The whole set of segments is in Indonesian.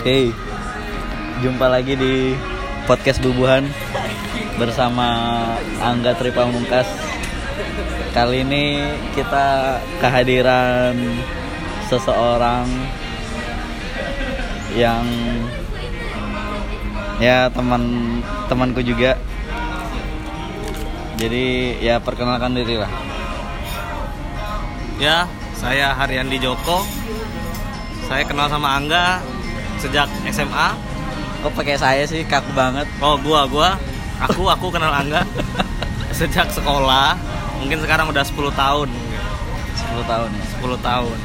Oke, jumpa lagi di podcast Bubuhan bersama Angga Tripamungkas. Kali ini kita kehadiran seseorang yang ya teman temanku juga. Jadi ya perkenalkan diri lah. Ya, saya Haryandi Joko. Saya kenal sama Angga sejak SMA. Kok pakai saya sih kaku banget. Oh, gua gua aku aku kenal Angga sejak sekolah. Mungkin sekarang udah 10 tahun. 10 tahun ya. 10 tahun.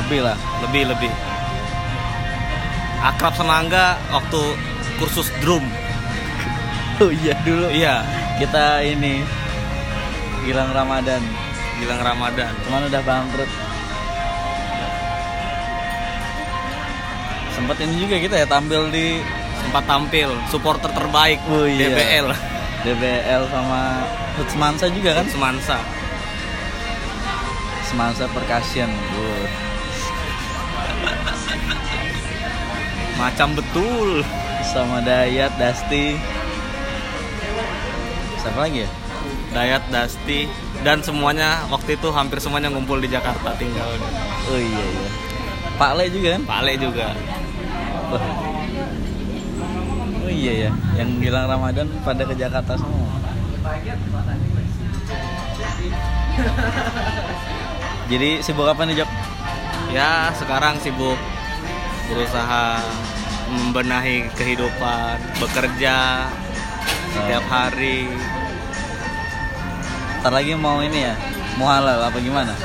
Lebih lah. Lebih lebih. Akrab sama Angga waktu kursus drum. Oh iya dulu. Iya, Kita ini Gilang Ramadan. Gilang Ramadan. Cuman udah bangkrut. Sempet ini juga kita ya tampil di Sempat tampil supporter terbaik Oh, iya. DBL DBL sama Semansa juga kan? Semansa. Semansa Percussion. Wuh. Macam betul. Sama Dayat, Dasti. Siapa lagi ya? Dayat, Dasti, dan semuanya waktu itu hampir semuanya ngumpul di Jakarta tinggal. Oh iya iya. Pak Le juga kan? Pak Ale juga. Oh iya ya, yang Gilang Ramadan pada ke Jakarta semua. Jadi sibuk apa nih Jok? Ya sekarang sibuk berusaha membenahi kehidupan, bekerja setiap hari. Ntar lagi mau ini ya, mau halal apa gimana?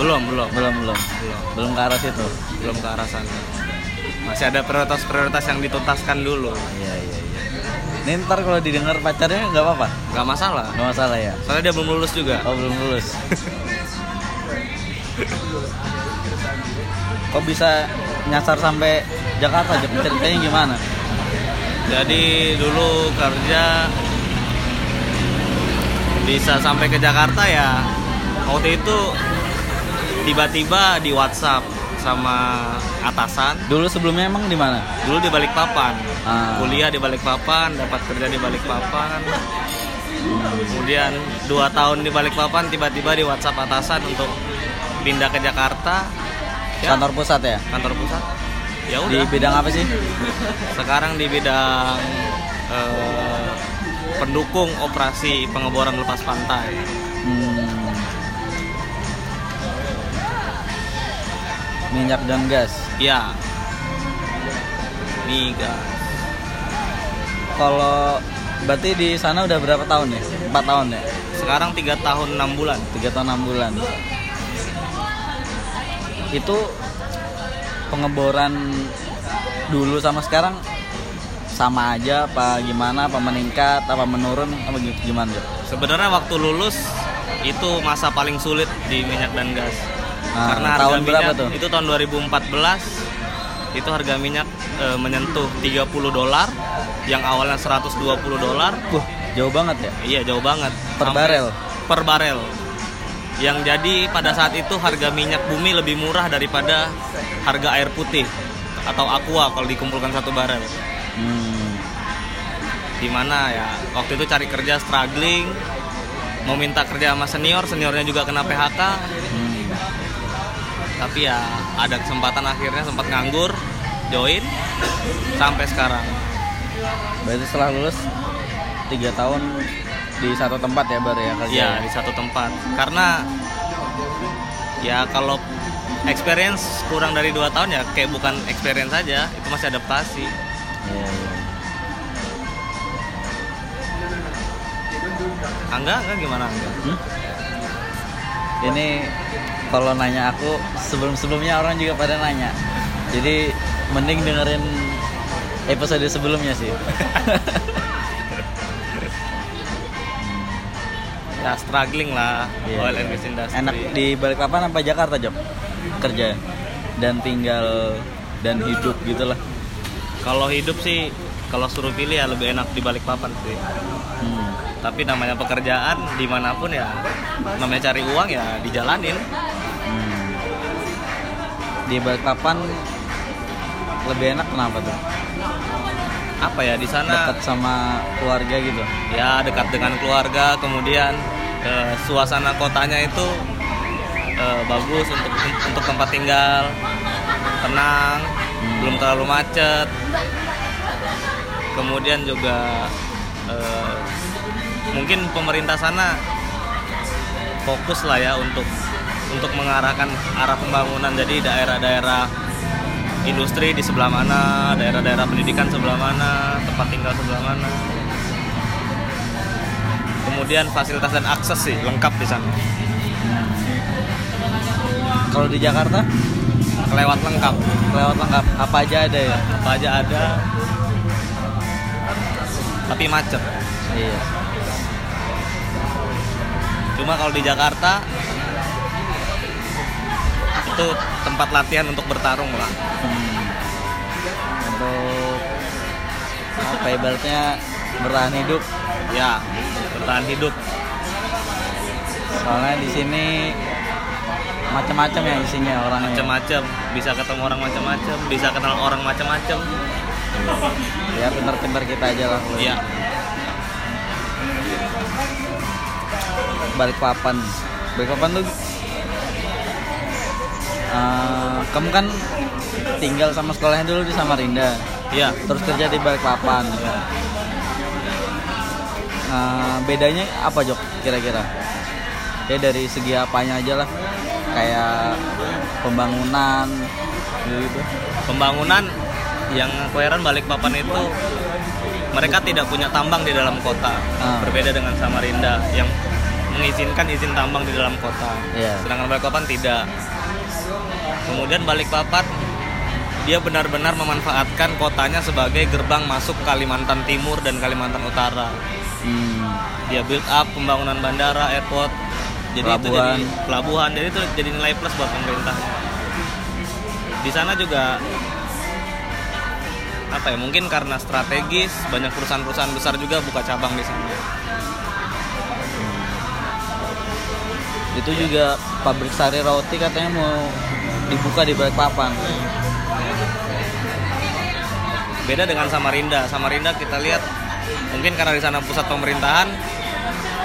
Belum, belum, Belum belum, belum, belum ke arah situ. belum ke arah sana. Masih ada prioritas-prioritas yang dituntaskan dulu. Iya iya iya. Ini ntar kalau didengar pacarnya nggak apa-apa, Gak masalah. nggak masalah ya. Soalnya dia belum lulus juga. Oh belum lulus. Kok bisa nyasar sampai Jakarta? Ceritanya gimana? Jadi dulu kerja bisa sampai ke Jakarta ya waktu itu tiba-tiba di WhatsApp sama atasan Dulu sebelumnya emang di mana? dulu di Balikpapan Ah. kuliah di Balikpapan dapat kerja di Balikpapan kemudian dua tahun di Balikpapan tiba-tiba di WhatsApp atasan untuk pindah ke Jakarta ya, Kantor pusat ya? kantor pusat ya Di udah bidang apa sih? sekarang di bidang eh, pendukung operasi pengeboran lepas pantai. Minyak dan gas. Ya. Guys. Kalau berarti di sana udah berapa tahun ya? Empat tahun ya? Sekarang tiga tahun enam bulan. Tiga tahun enam bulan. Itu pengeboran dulu sama sekarang sama aja apa gimana apa meningkat apa menurun apa gi- gimana? Sebenarnya waktu lulus itu masa paling sulit di minyak dan gas. Nah, Karena harga tahun berapa minyak tuh? itu tahun 2014 itu harga minyak eh, menyentuh 30 dolar yang awalnya 120 dolar Wah, jauh banget ya. Iya jauh banget. Per Sampai- barel? Per barel. Yang jadi pada saat itu harga minyak bumi lebih murah daripada harga air putih atau aqua kalau dikumpulkan satu barel. Hmm. Di mana ya waktu itu cari kerja struggling, mau minta kerja sama senior, seniornya juga kena PHK. hmm. Tapi ya ada kesempatan akhirnya sempat nganggur, join sampai sekarang. Berarti setelah lulus tiga tahun di satu tempat ya baru ya kerja. Iya di satu tempat. Karena ya kalau experience kurang dari dua tahun ya kayak bukan experience saja, itu masih adaptasi. Iya, iya. Angga, Angga gimana Angga? Hmm? Ini kalau nanya aku sebelum-sebelumnya orang juga pada nanya. Jadi mending dengerin episode sebelumnya sih. Ya struggling lah Iya, oil iya. and gas industry. Enak di Balikpapan apa Jakarta, Job? Kerja dan tinggal dan hidup gitulah. Kalau hidup sih kalau suruh pilih ya lebih enak di balik papan sih. Hmm. Tapi namanya pekerjaan di mana pun ya namanya cari uang ya dijalanin. Hmm. Di Balikpapan lebih enak kenapa tuh? apa ya di sana Dekat sama keluarga gitu. ya dekat dengan keluarga kemudian eh, suasana kotanya itu eh, bagus untuk untuk tempat tinggal tenang belum terlalu macet kemudian juga eh, mungkin pemerintah sana fokus lah ya untuk untuk mengarahkan arah pembangunan. Jadi daerah-daerah industri di sebelah mana daerah-daerah pendidikan sebelah mana tempat tinggal sebelah mana. Kemudian fasilitas dan akses sih lengkap di sana. Kalau di Jakarta? Lewat lengkap lewat lengkap. Apa aja ada ya? apa aja ada. Tapi macet. Iya. cuma kalau di Jakarta itu tempat latihan untuk bertarung lah. Hmm. Untuk apa ibaratnya bertahan hidup? Ya bertahan hidup. Soalnya di sini macam-macam ya isinya orangnya. Macam-macam bisa ketemu orang macam-macam bisa kenal orang macam-macam ya pintar-pintar kita aja lah. Ya. Balik papan. Balik papan tuh eh, kamu kan tinggal sama sekolahnya dulu di Samarinda. Ya terus kerja di Balikpapan. Eh, bedanya apa Jok kira-kira? Ya dari segi apanya aja lah. Kayak pembangunan gitu. Pembangunan yang aku heran Balikpapan itu mereka tidak punya tambang di dalam kota. Ah. berbeda dengan Samarinda yang mengizinkan izin tambang di dalam kota. Iya. sedangkan Balikpapan tidak kemudian Balikpapan dia benar-benar memanfaatkan kotanya sebagai gerbang masuk Kalimantan Timur dan Kalimantan Utara. Hmm. dia build up pembangunan bandara airport. Jadi itu Pelabuhan. jadi pelabuhan. jadi itu jadi nilai plus buat pemerintah. Di sana juga apa ya mungkin karena strategis banyak perusahaan-perusahaan besar juga buka cabang di sana. Itu juga pabrik sari roti katanya mau dibuka di Balikpapan beda dengan Samarinda. Samarinda kita lihat mungkin karena di sana pusat pemerintahan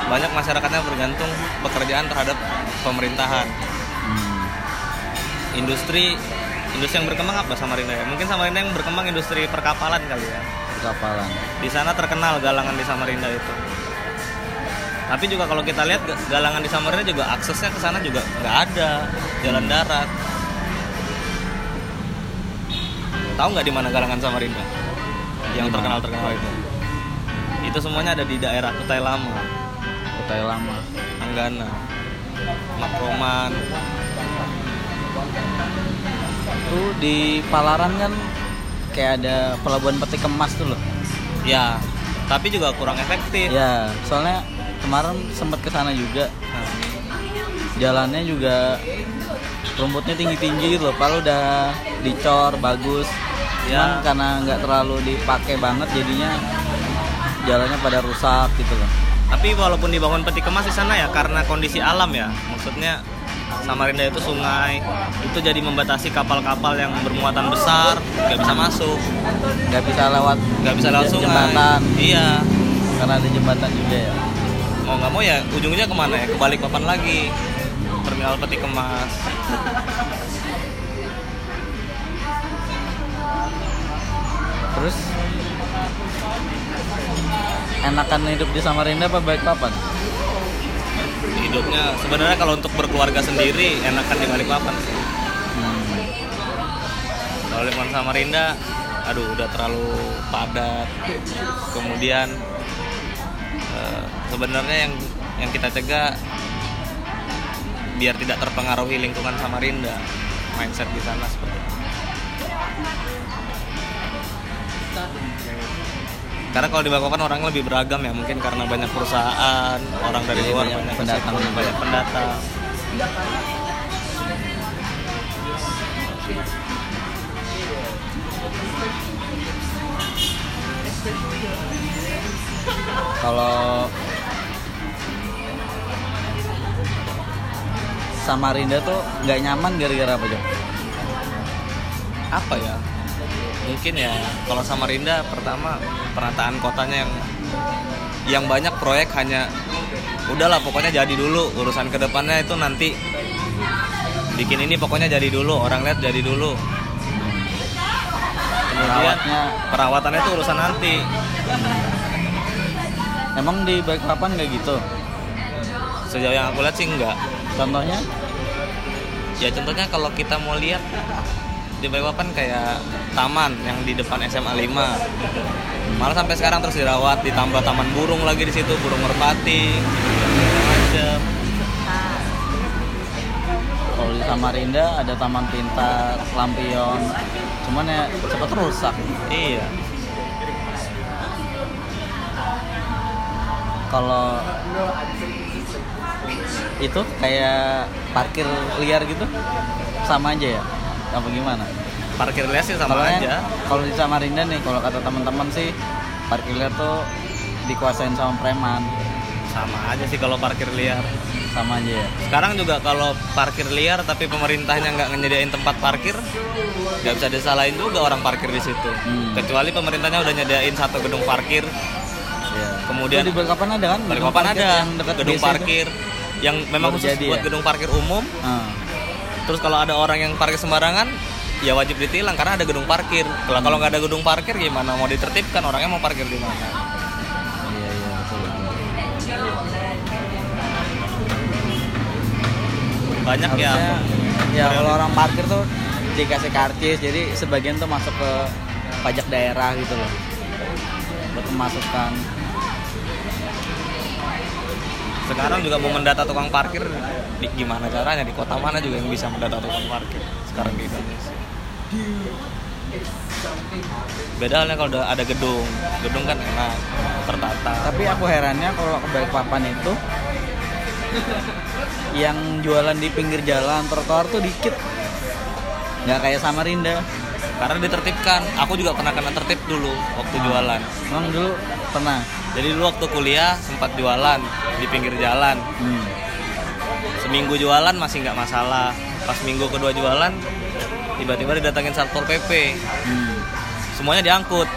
banyak masyarakatnya bergantung pekerjaan terhadap pemerintahan. Hmm. industri industri yang berkembang apa Samarinda ya? Mungkin Samarinda yang berkembang industri perkapalan kali ya. Kapalan di sana terkenal galangan di Samarinda itu. Tapi juga kalau kita lihat ga- galangan di Samarinda juga aksesnya ke sana juga nggak ada. Jalan darat tahu nggak di mana galangan Samarinda? Yang Di mana? terkenal terkenal itu. Itu semuanya ada di daerah Kutai Lama. Kota lama. Anggana Makroman. Tuh di Palaran kan kayak ada pelabuhan peti kemas tuh loh. Ya tapi juga kurang efektif. Ya soalnya kemarin sempat ke sana juga. Nah, jalannya juga rumputnya tinggi-tinggi gitu loh. Padahal udah dicor bagus Ya. cuman karena nggak terlalu dipakai banget jadinya jalannya pada rusak gitu loh Tapi walaupun dibangun peti kemas di sana ya karena kondisi alam ya, maksudnya Samarinda itu sungai, itu jadi membatasi kapal-kapal yang bermuatan besar nggak bisa masuk, nggak bisa lewat nggak bisa lewat sungai. jembatan Iya, karena ada jembatan juga ya mau nggak mau ya ujungnya ke mana ya? Ke Balikpapan lagi, terminal peti kemas. Terus enakan hidup di Samarinda apa Balikpapan Hidupnya sebenarnya kalau untuk berkeluarga sendiri enakan di Balikpapan. sih. hmm. Kalau lingkungan Samarinda, aduh udah terlalu padat. Kemudian eh, sebenarnya yang yang kita cegah biar tidak terpengaruhi lingkungan Samarinda, mindset di sana seperti itu. Karena kalau di Balikpapan orang lebih beragam ya, mungkin karena banyak perusahaan, orang dari Jadi luar banyak banyak pendatang juga. banyak pendatang. kalau Samarinda tuh nggak nyaman gara-gara apa Jok? Apa ya? Mungkin ya kalau Samarinda pertama penataan kotanya yang yang banyak proyek hanya udahlah pokoknya jadi dulu. Urusan ke depannya itu nanti bikin ini pokoknya jadi dulu. Orang lihat jadi dulu. Kemudian Perawatnya. perawatannya itu urusan nanti. Emang di Balikpapan nggak gitu. sejauh yang aku lihat sih enggak. Contohnya? Ya contohnya kalau kita mau lihat di Balikpapan kayak taman yang di depan SMA 5 malah sampai sekarang terus dirawat ditambah taman burung lagi di situ burung merpati macam kalau di Samarinda ada Taman Pintar, Lampion. Cuman ya cepet rusak. iya Kalau itu kayak parkir liar gitu sama aja ya? Apa gimana? parkir liar sih sama yang- aja Kalau di Samarinda nih, kalau kata teman-teman sih parkir liar tuh dikuasain sama preman, sama aja sih kalau parkir liar sama aja ya. sekarang juga kalau parkir liar tapi pemerintahnya nggak nyediain tempat parkir nggak bisa disalahin juga orang parkir di situ Hmm. kecuali pemerintahnya udah nyediain satu gedung parkir Iya. Kemudian- Itu di Balikpapan ada kan? Balikpapan parkir ada yang dekat gedung BC itu? parkir yang memang Baru khusus buat ya? gedung parkir umum Ah. Terus kalau ada orang yang parkir sembarangan ya wajib ditilang karena ada gedung parkir. Kalau kalau nggak ada gedung parkir gimana? Mau ditertibkan orangnya mau parkir di mana? Iya iya betul. banyak ya? Harusnya ya kalau orang parkir tuh dikasih karcis jadi sebagian tuh masuk ke pajak daerah gitu loh. Buat pemasukan sekarang juga mau mendata tukang parkir di, gimana caranya di kota mana juga yang bisa mendata parkir sekarang di Indonesia? Beda halnya kalau ada gedung gedung kan enak tertata. Tapi aku herannya kalau ke Balikpapan itu yang jualan di pinggir jalan trotoar tuh dikit. Nggak kayak Samarinda. Karena ditertibkan. Aku juga pernah kena tertib dulu waktu jualan. Emang dulu pernah? Jadi dulu waktu kuliah sempat jualan di pinggir jalan. Hmm. Seminggu jualan masih nggak masalah. Pas minggu kedua jualan tiba-tiba didatangin satpol pp Hmm. semuanya diangkut.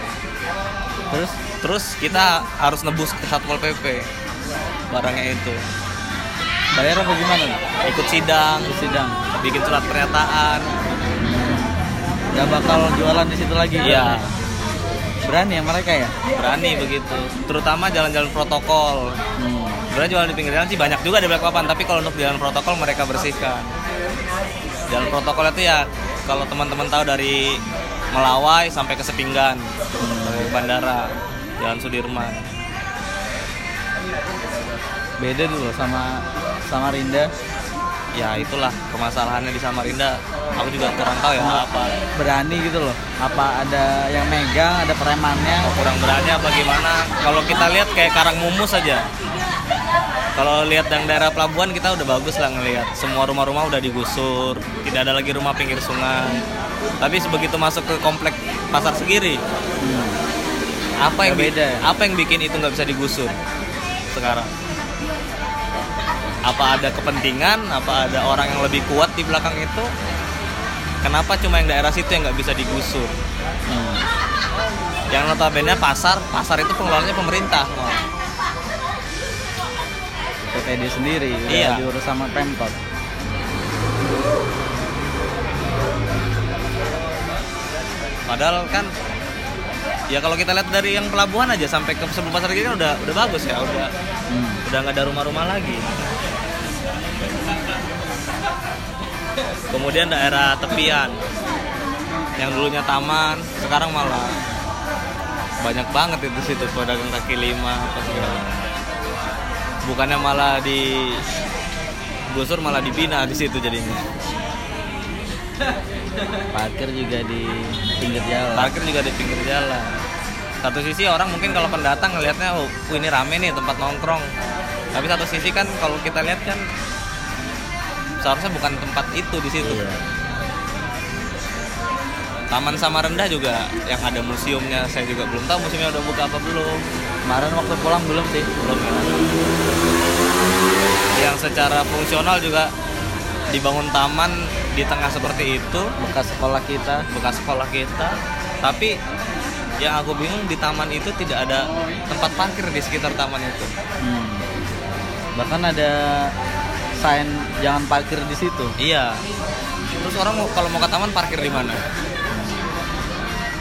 Terus? Terus kita harus nebus ke satpol pp barangnya itu. Bayar apa gimana? Ikut sidang. Di sidang. Bikin surat pernyataan. Nggak bakal jualan di situ lagi iya. berani ya mereka ya? Berani begitu. Terutama jalan-jalan protokol. Hmm. Sebenarnya jualan di pinggir jalan sih banyak juga di Balikpapan tapi kalau untuk jalan protokol mereka bersihkan. Jalan protokol itu ya kalau teman-teman tahu dari Melawai sampai ke Sepinggan ke bandara jalan Sudirman. Beda dulu sama sama Rinda ya itulah permasalahannya di Samarinda. Aku juga kurang tahu ya apa. berani gitu loh. Apa ada yang megang ada premannya kurang berani apa gimana? Kalau kita lihat kayak Karang Mumus saja kalau lihat yang daerah pelabuhan kita udah bagus lah ngelihat semua rumah-rumah udah digusur tidak ada lagi rumah pinggir sungai tapi sebegitu masuk ke komplek pasar segiri hmm. apa yang Ya beda ya? apa yang bikin itu nggak bisa digusur sekarang apa ada kepentingan apa ada orang yang lebih kuat di belakang itu kenapa cuma yang daerah situ yang nggak bisa digusur Hmm. yang notabene pasar pasar itu pengelolanya pemerintah malah. PTD sendiri udah Iya. diurus sama pemkot padahal kan ya kalau kita lihat dari yang pelabuhan aja sampai ke sebelum pasar kan udah udah bagus ya udah hmm. udah nggak ada rumah-rumah lagi kemudian daerah tepian yang dulunya taman sekarang malah banyak banget itu situ pedagang kaki lima apa segala bukannya malah di gusur malah dibina di situ jadinya. Parkir juga di pinggir jalan. Parkir juga di pinggir jalan. Satu sisi orang mungkin kalau pendatang ngelihatnya oh ini rame nih tempat nongkrong. Tapi satu sisi kan kalau kita lihat kan seharusnya bukan tempat itu di situ. Iya. Taman Samarinda juga yang ada museumnya saya juga belum tahu museumnya udah buka apa belum. Kemarin waktu pulang belum sih belum. ya yang secara fungsional juga dibangun taman di tengah seperti itu bekas sekolah kita bekas sekolah kita tapi yang aku bingung di taman itu tidak ada tempat parkir di sekitar taman itu Hmm. Bahkan ada sign jangan parkir di situ. iya terus orang mau kalau mau ke taman parkir di mana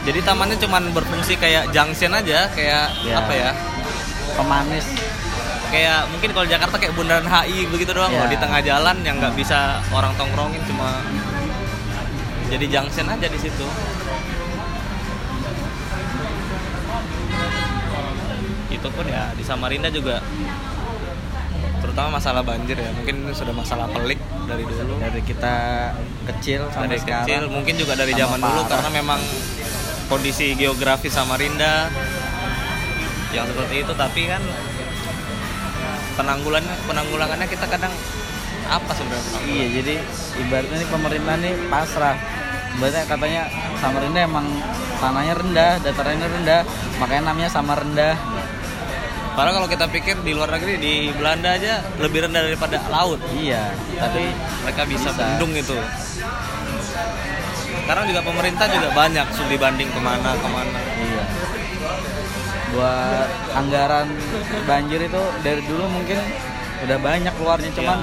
jadi tamannya cuman berfungsi kayak junction aja kayak Ya. apa ya Pemanis. Kayak mungkin kalau Jakarta kayak bundaran HI begitu doang Ya. loh di tengah jalan yang nggak bisa orang tongkrongin cuma jadi junction aja di situ itu pun ya di Samarinda juga terutama masalah banjir ya mungkin ini sudah masalah pelik dari dulu Dari kita kecil sampai dari sekarang. kecil mungkin juga dari zaman dulu parah. karena memang kondisi geografis Samarinda yang seperti itu tapi kan penanggulannya penanggulangannya kita kadang apa sebenarnya? Iya, jadi ibaratnya nih pemerintah nih pasrah. Ibaratnya katanya Samarinda emang tanahnya rendah, datarannya rendah, makanya namanya sama rendah. Padahal kalau kita pikir di luar negeri di Belanda aja lebih rendah daripada laut. Iya, tapi Mereka bisa, Bisa. bendung itu. Sekarang juga pemerintah juga banyak studi banding ke mana ke mana. iya. Buat anggaran banjir itu dari dulu mungkin udah banyak keluarnya cuman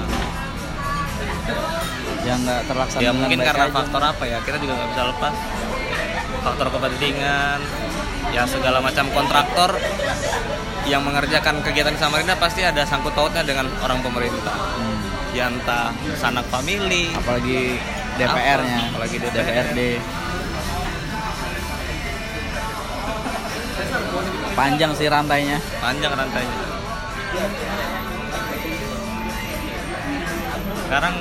yang nggak terlaksana ya mungkin karena aja. faktor apa ya kita juga nggak bisa lepas faktor kepentingan ya segala macam kontraktor yang mengerjakan kegiatan di Samarinda pasti ada sangkut pautnya dengan orang pemerintah Hmm. ya entah sanak famili apalagi DPR-nya, Apa? Apalagi DPR. DPRD. Panjang sih rantainya. panjang rantainya. Sekarang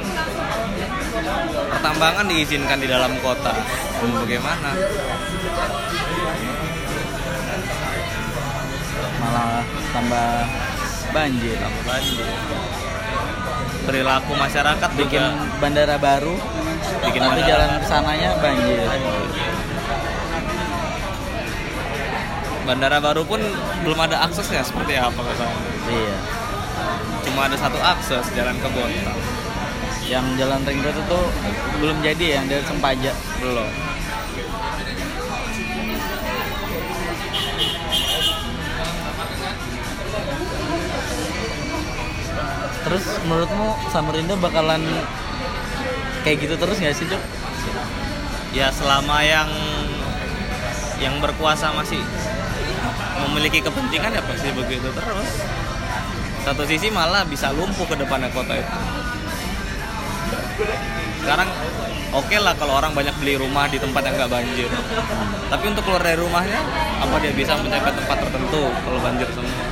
pertambangan diizinkan di dalam kota. Mau bagaimana? Malah tambah banjir. Tambah banjir. Perilaku masyarakat bikin juga bandara baru Bikin tapi bandara jalan ke sananya banjir bandara baru pun belum ada aksesnya seperti apa ke sana iya. Cuma ada satu akses jalan ke Bontang yang jalan ring road itu belum jadi yang dari Sempaja. Belum. Terus menurutmu Samarinda bakalan kayak gitu terus nggak sih Cuk? ya selama yang yang berkuasa masih memiliki kepentingan ya pasti begitu terus. Satu sisi malah bisa lumpuh ke depannya kota itu. Sekarang oke lah kalau orang banyak beli rumah di tempat yang nggak banjir. Tapi untuk keluar dari rumahnya apa dia bisa mencapai tempat tertentu kalau banjir semua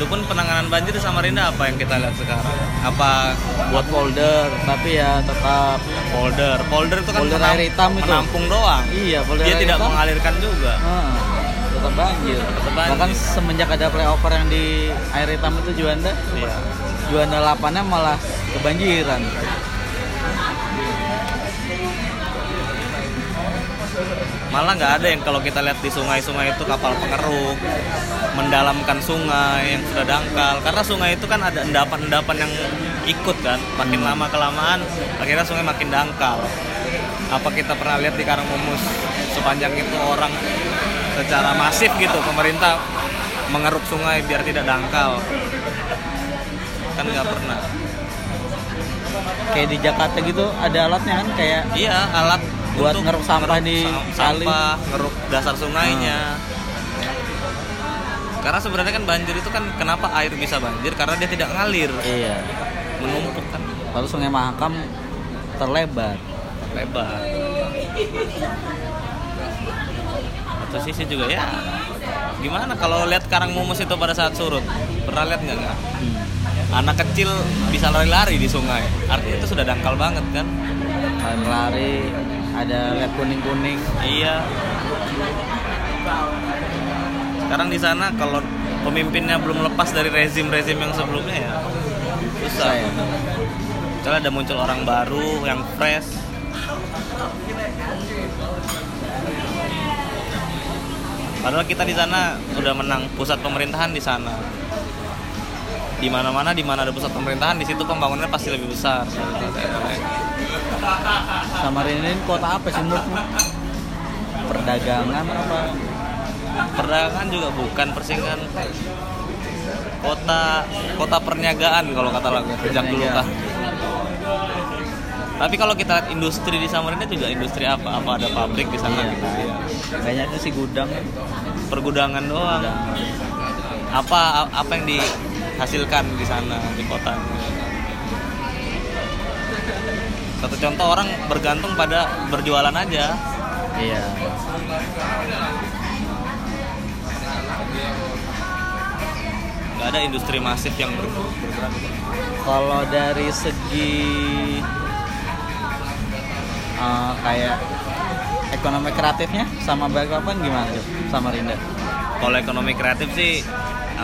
itu pun penanganan banjir di Samarinda apa yang kita lihat sekarang? Apa buat folder tapi ya tetap polder polder itu kan Polder menam- air hitam itu. menampung doang. Iya folder dia air tidak hitam, mengalirkan juga. Ah, tetap banjir. Tetap banjir. bahkan semenjak ada flyover yang di air hitam itu Juanda iya. Juanda 8 malah kebanjiran malah nggak ada yang kalau kita lihat di sungai-sungai itu kapal pengeruk mendalamkan sungai yang sudah dangkal. Karena sungai itu kan ada endapan-endapan yang ikut kan makin lama kelamaan akhirnya sungai makin dangkal. Apa kita pernah lihat di Karangmumus sepanjang itu orang secara masif gitu pemerintah mengeruk sungai biar tidak dangkal? Kan nggak pernah. Kayak di Jakarta gitu ada alatnya kan? Kayak iya alat Buat untuk ngeruk sampah ngeruk di kali. sampah ngeruk dasar sungainya. Karena sebenarnya kan banjir itu kan kenapa air bisa banjir? Karena dia tidak ngalir. Iya. Menumpuk kan. Lalu Sungai Mahakam terlebar. Lebar. Satu sisi juga ya. Gimana kalau lihat karang mumus itu pada saat surut? Pernah lihat nggak nggak hmm. anak kecil bisa lari-lari di sungai. Artinya itu sudah dangkal banget kan? Lari ada lihat kuning-kuning Iya. Sekarang di sana kalau pemimpinnya belum lepas dari rezim-rezim yang sebelumnya ya susah. saya Misalnya ada muncul orang baru yang fresh. Padahal kita di sana udah menang pusat pemerintahan di sana. Di mana-mana di mana ada pusat pemerintahan di situ pembangunannya pasti lebih besar Samarinda ini kota apa sih menurutmu? Perdagangan apa? perdagangan juga bukan persingan kota kota perniagaan kalau kata lagu sejak dulu kah tapi kalau kita lihat industri di Samarinda juga industri apa apa ada pabrik di sana Iya. gitu ya Kayaknya itu sih gudang. pergudangan doang Gudang. apa apa yang dihasilkan di sana di kota satu contoh orang bergantung pada berjualan aja Iya. nggak ada industri masif yang ber- bergerak Kalau dari segi eh, kayak ekonomi kreatifnya sama Balikpapan gimana tuh Samarinda? kalau ekonomi kreatif sih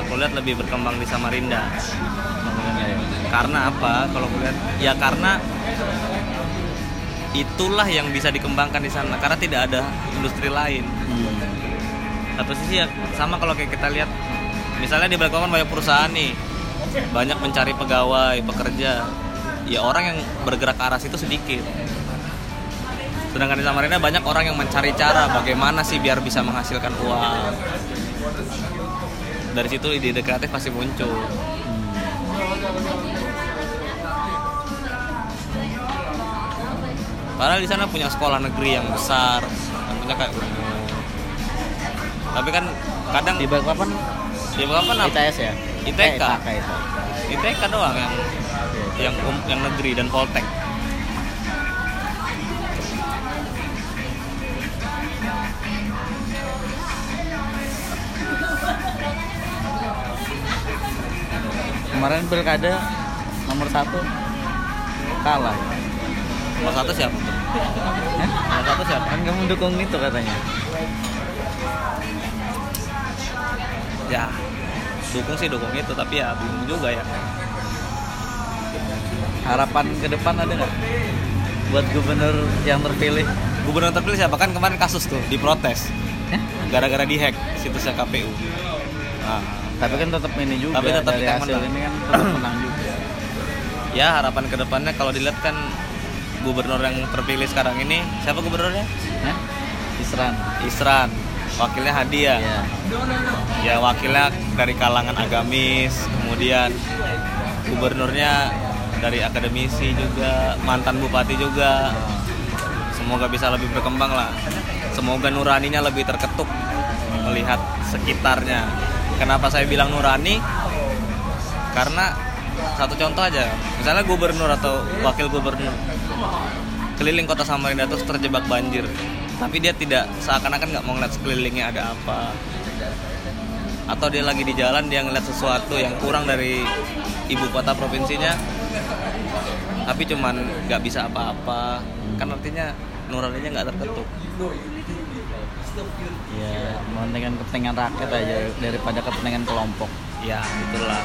aku lihat lebih berkembang di Samarinda. Karena apa? Kalau aku lihat ya karena itulah yang bisa dikembangkan di sana karena tidak ada industri lain. Hmm. satu sisi ya sama kalau kayak kita lihat misalnya di Balikpapan banyak perusahaan nih banyak mencari pegawai pekerja. Ya orang yang bergerak ke arah situ sedikit. Sedangkan di Samarinda banyak orang yang mencari cara bagaimana sih biar bisa menghasilkan uang dari situ ide-ide kreatif pasti muncul padahal di sana punya sekolah negeri yang besar punya kayak tapi kan kadang Di Balikpapan di Balikpapan apa? ITS ya? ITK. ITK itu. ITK doang yang Oke. yang um, yang negeri dan Poltek. Kemarin pilkada nomor satu kalah. Nomor satu siapa? Hah? Nomor satu siapa? Kan kamu dukung itu katanya. Ya, dukung sih dukung itu, tapi ya bingung juga ya. Harapan ke depan ada nggak buat gubernur yang terpilih? Gubernur terpilih siapa kan kemarin kasus tuh diprotes gara-gara dihack situsnya KPU. Nah, Tapi kan tetap ini juga Tapi tetap dari kita hasil menang. ini kan tetap menang juga. ya harapan ke depannya kalau dilihat kan gubernur yang terpilih sekarang ini siapa gubernurnya? Hah? Isran. Isran. Wakilnya Hadia. Iya. ya wakilnya dari kalangan agamis kemudian gubernurnya dari akademisi juga mantan bupati juga semoga bisa lebih berkembang lah semoga nuraninya lebih terketuk melihat sekitarnya kenapa saya bilang nurani? Karena satu contoh aja. Misalnya gubernur atau wakil gubernur keliling kota Samarinda terus terjebak banjir tapi dia tidak seakan-akan nggak mau ngeliat sekelilingnya ada apa. Atau dia lagi di jalan dia ngeliat sesuatu yang kurang dari ibu kota provinsinya tapi cuman nggak bisa apa-apa. Kan artinya nuraninya nggak terketuk Ya, mementingkan kepentingan rakyat aja daripada kepentingan kelompok. ya itulah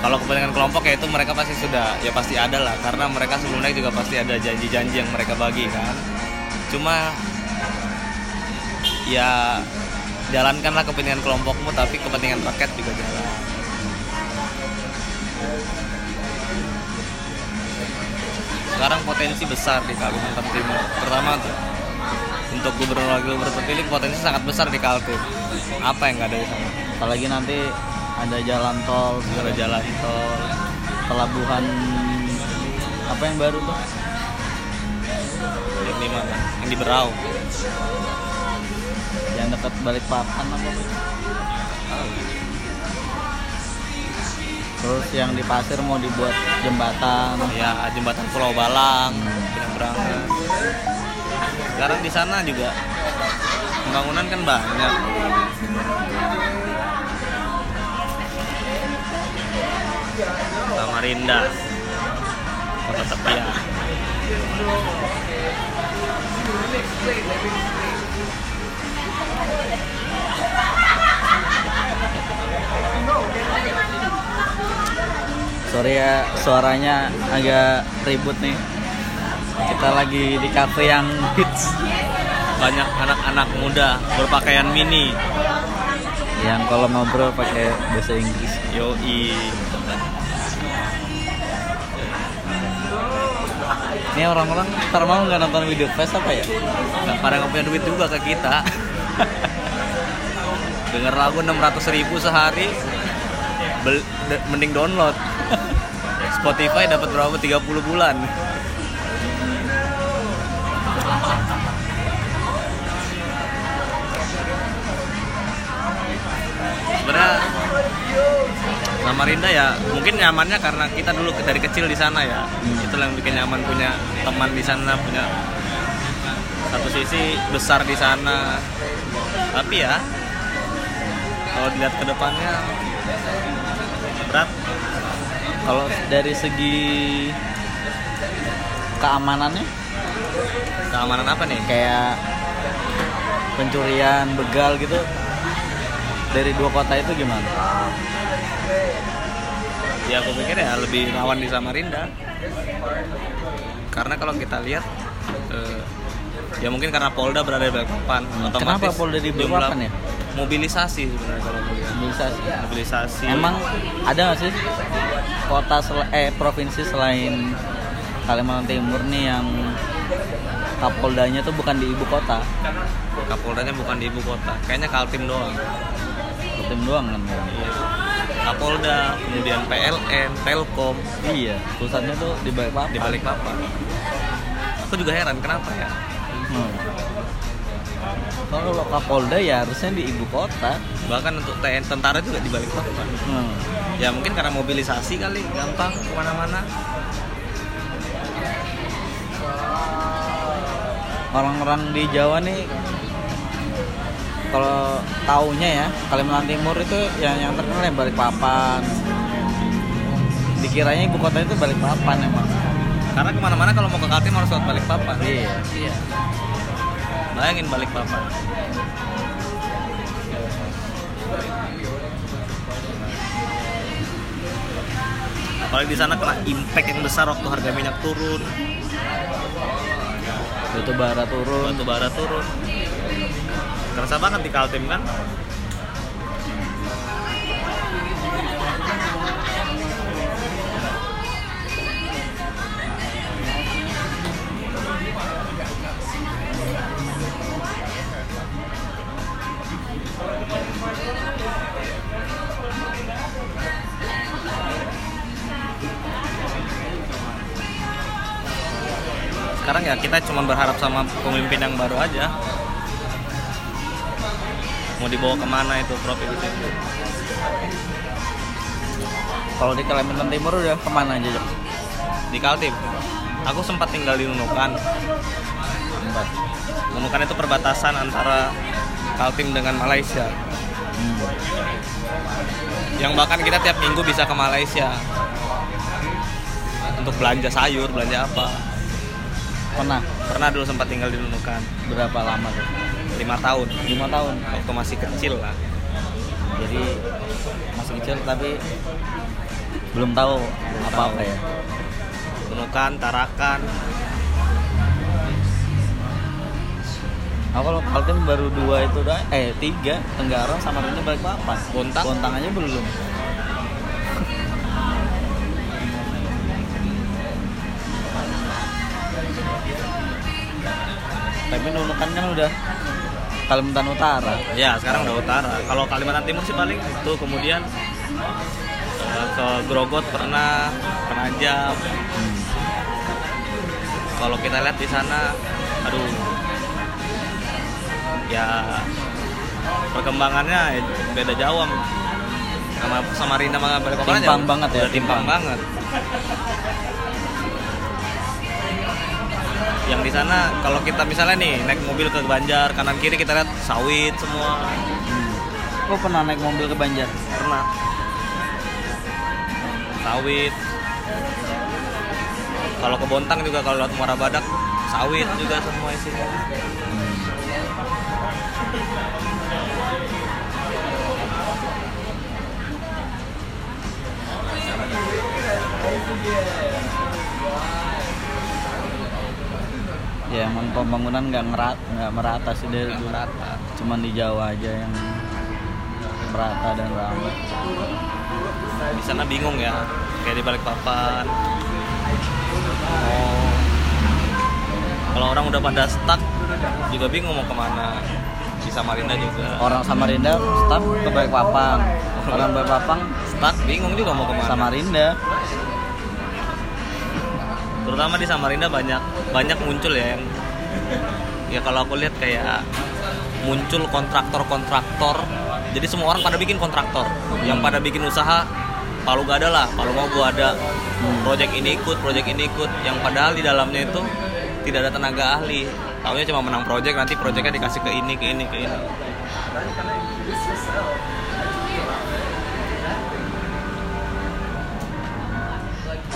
kalau kepentingan kelompok ya itu mereka pasti sudah ya pasti ada lah. Karena mereka sebelumnya juga pasti ada janji-janji yang mereka bagi kan? Cuma ya jalankanlah kepentingan kelompokmu tapi kepentingan rakyat juga jalan. Sekarang potensi besar di Kalimantan Timur. Pertama tuh untuk gubernur wakil gubernur terpilih potensi sangat besar di Kaltim apa yang nggak ada di sana? Apalagi nanti ada jalan tol, ada jalan tol. Pelabuhan apa yang baru tuh? yang di mana yang di Berau. Yang dekat Balikpapan apa tuh? Terus yang di pasir mau dibuat jembatan. ya jembatan Pulau Balang penyeberangan sekarang di sana juga pembangunan kan banyak. Samarinda kota tepian Sorry ya suaranya agak ribut nih. Kita lagi di cafe yang hits. Banyak anak-anak muda berpakaian mini. Yang kalau ngobrol pakai bahasa Inggris. yo i Ini orang-orang ntar mau nggak nonton video face apa ya? Nggak pada nggak punya duit juga ke kita. Dengar lagu 600 ribu sehari, mending download. Spotify dapat berapa? 30 bulan. Samarinda ya mungkin nyamannya karena kita dulu dari kecil di sana ya. Itu yang bikin nyaman punya teman di sana punya satu sisi besar di sana. Tapi ya kalau dilihat ke depannya berat. Kalau dari segi keamanannya? Keamanan apa nih? Kayak pencurian, begal gitu dari dua kota itu gimana? Ya aku pikir ya lebih rawan di Samarinda karena kalau kita lihat eh, ya mungkin karena Polda berada di Balikpapan Kenapa Polda di Balikpapan ya? mobilisasi sebenarnya kalau mau lihat Mobilisasi. mobilisasi Emang ada nggak sih kota sel- eh provinsi selain Kalimantan Timur nih yang Kapoldanya tuh bukan di ibu kota, Kapoldanya bukan di ibu kota kayaknya Kaltim doang Tim doang kan? Iya. Kapolda kemudian PLN Telkom Iya, pusatnya tuh di Balikpapan. di Balikpapan aku juga heran kenapa ya Hmm. Kalau Kapolda ya harusnya di ibu kota. bahkan untuk TN tentara juga di Balikpapan Hmm. ya mungkin karena mobilisasi kali gampang ke mana-mana Orang-orang di Jawa nih kalau taunya ya Kalimantan Timur itu yang yang terkenal yang Balikpapan. Dikiranya ibu kota itu Balikpapan emang. karena ke mana-mana kalau mau ke Kaltim harus lewat Balikpapan Iya. iya bayangin Balikpapan apalagi di sana kena impact yang besar waktu harga minyak turun Batu bara turun. batu bara turun kerasa banget di Kaltim kan? Sekarang ya kita cuma berharap sama pemimpin yang baru aja mau dibawa ke mana itu provinsi itu Kalau di Kalimantan Timur udah ke mana aja Jok? di Kaltim aku sempat tinggal di Nunukan Tempat. Nunukan itu perbatasan antara Kaltim dengan Malaysia Hmm. yang bahkan kita tiap minggu bisa ke Malaysia untuk belanja sayur belanja apa Pernah pernah dulu sempat tinggal di Nunukan berapa lama tuh? Lima tahun Lima tahun. waktu masih kecil lah Jadi masih kecil tapi belum tahu apa-apa ya. Nunukan Tarakan Aku kalau Kaltim baru dua itu dah, eh tiga Tenggara sama Rindu balik papan. Bontang? Bontang aja belum. Tapi Nunukan kan udah Kalimantan Utara. Ya sekarang udah utara. Kalau Kalimantan Timur sih paling itu kemudian eh, ke Grogot pernah Penajam. Hmm. Kalau kita lihat di sana, aduh, ya perkembangannya beda jauh sama- sama Samarinda sama Balikpapan aja. Timpang banget ya, timpang timpang. banget. Yang di sana kalau kita misalnya nih naik mobil ke Banjar kanan kiri kita lihat sawit semua Hmm. Lo pernah naik mobil ke Banjar? pernah sawit kalau ke Bontang juga kalau lewat Muara Badak sawit juga semua isinya Ya emang pembangunan nggak ngerat nggak merata sih dari dulu. merata. Cuman di Jawa aja yang merata dan ramai. di sana bingung ya kayak di Balikpapan. Oh. Kalau orang udah pada stuck juga bingung mau ke mana. Di Samarinda juga. Orang Samarinda stuck ke Balikpapan. Orang Balikpapan stuck bingung juga mau ke mana. Samarinda terutama di Samarinda banyak banyak muncul ya yang ya kalau aku lihat kayak muncul kontraktor-kontraktor. Jadi semua orang pada bikin kontraktor. Yang pada bikin usaha palu gak ada lah palu mau gua ada. Project ini ikut project ini ikut. Yang padahal di dalamnya itu tidak ada tenaga ahli. Tahunya cuma menang project nanti projectnya dikasih ke ini ke ini ke ini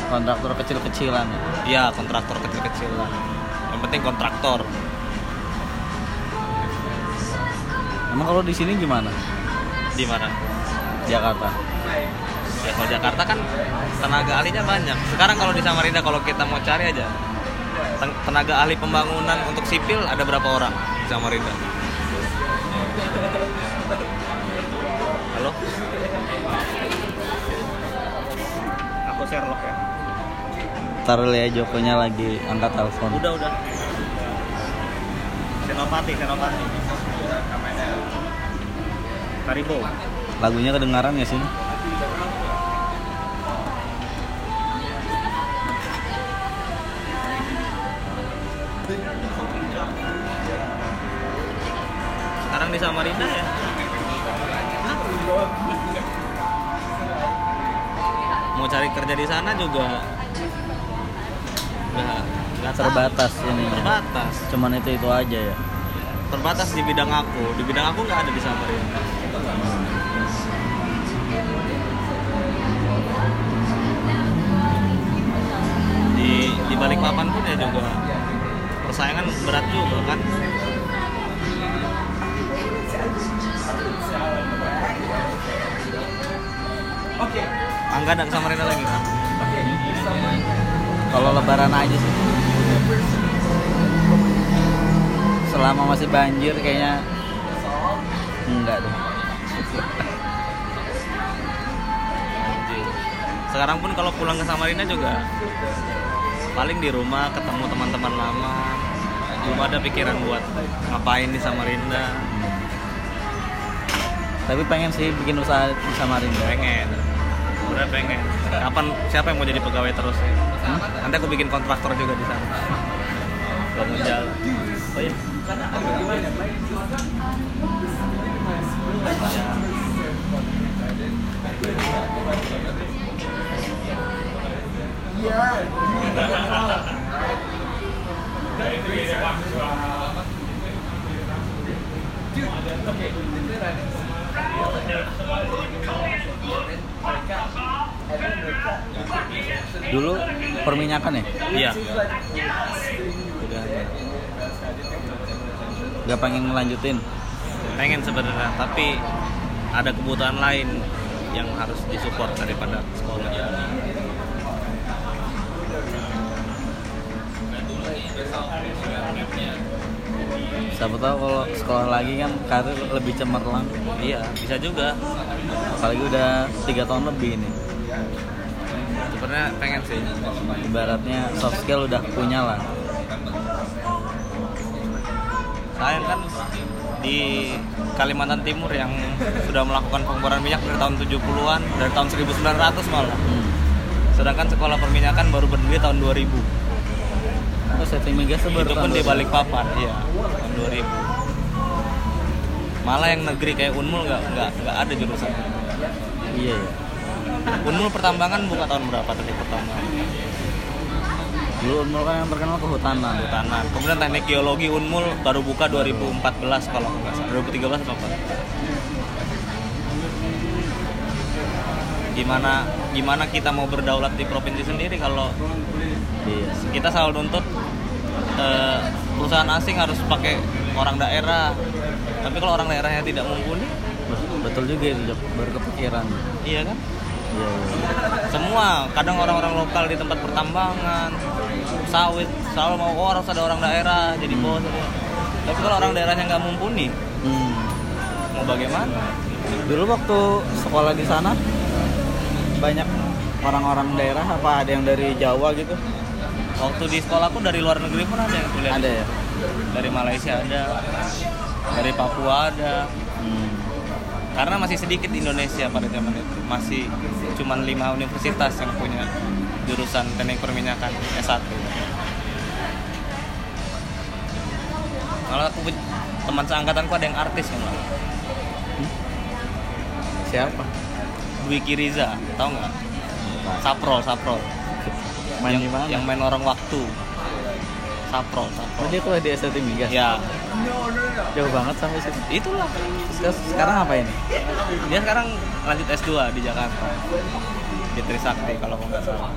kontraktor kecil-kecilan. Ya. Iya kontraktor kecil-kecilan. Yang penting kontraktor. Emang kalau di sini gimana? Di mana? Jakarta. Ya kalau Jakarta kan tenaga ahlinya banyak. Sekarang kalau di Samarinda kalau kita mau cari aja ten- tenaga ahli pembangunan untuk sipil ada berapa orang di Samarinda? Halo? Aku Sherlock ya taruh ya Jokonya lagi angkat telepon. Udah udah. Senopati Senopati. Karibo lagunya kedengaran ya sih sekarang di Samarinda ya? Mau cari kerja di sana juga. Terbatas ini. Terbatas. Cuman itu itu aja ya. Terbatas di bidang aku. Di bidang aku nggak ada di Samarinda. Di di balik papan pun ya juga. Persaingan berat juga kan. Angga dan Samarinda lagi kan? kalau lebaran aja sih selama masih banjir kayaknya enggak deh Sekarang pun kalau pulang ke Samarinda juga paling di rumah ketemu teman-teman lama. Belum ada pikiran buat ngapain di Samarinda. tapi pengen sih bikin usaha di Samarinda Pengen. Udah pengen. Kapan siapa yang mau jadi pegawai terus? Hmm? Nanti aku bikin kontraktor juga di sana. Bangun jalan. Oh iya. dulu perminyakan ya Iya. Nggak pengen ngelanjutin Pengen sebenarnya, tapi ada kebutuhan lain yang harus disupport daripada sekolah. siapa tahu kalau sekolah lagi kan karir lebih cemerlang Iya, bisa juga. apalagi udah tiga tahun lebih ini Sebenarnya pengen sih. ibaratnya soft skill udah punya lah Sayang kan di Kalimantan Timur yang sudah melakukan pengeboran minyak dari tahun 70-an, dari tahun 1900 malah. hmm. Sedangkan sekolah perminyakan baru berdiri tahun 2000. oh setting migas baru Itu pun di 2000. balik papan, iya, tahun 2000. Malah yang negeri kayak Unmul nggak nggak nggak ada jurusan. iya ya Unmul pertambangan buka tahun berapa tadi pertama? Dulu Unmul kan yang terkenal kehutanan Kehutanan. Kemudian teknik geologi Unmul baru buka 2014 kalau nggak salah. 2013 apa? Gimana gimana kita mau berdaulat di provinsi sendiri kalau iya kita selalu nuntut eh, perusahaan asing harus pakai orang daerah. Tapi kalau orang daerahnya tidak mumpuni, Bet- betul juga itu Jok. baru kepikiran iya kan? Iya Semua kadang orang-orang lokal di tempat pertambangan, sawit selalu mau oh, harus ada orang daerah jadi bos. Tapi kalau orang daerahnya nggak mumpuni, hmm. mau bagaimana? dulu waktu sekolah di sana banyak orang-orang daerah apa ada yang dari Jawa gitu waktu di sekolahku dari luar negeri pun ada yang kuliah Ada ya? dari Malaysia ada dari Papua ada Hmm. karena masih sedikit di Indonesia pada zaman itu masih cuman lima universitas yang punya jurusan teknik perminyakan S1 malah aku teman seangkatanku ada yang artis malah. Siapa? Dwiki Riza tahu nggak? Saprol Saprol. Main yang, yang main orang waktu Saprol Oh, Saprol dia kuliah di STT Migas? ya Jauh banget sampai situ. itulah Terus sekarang apa ini? dia sekarang lanjut S2 di Jakarta di Trisakti kalau nggak salah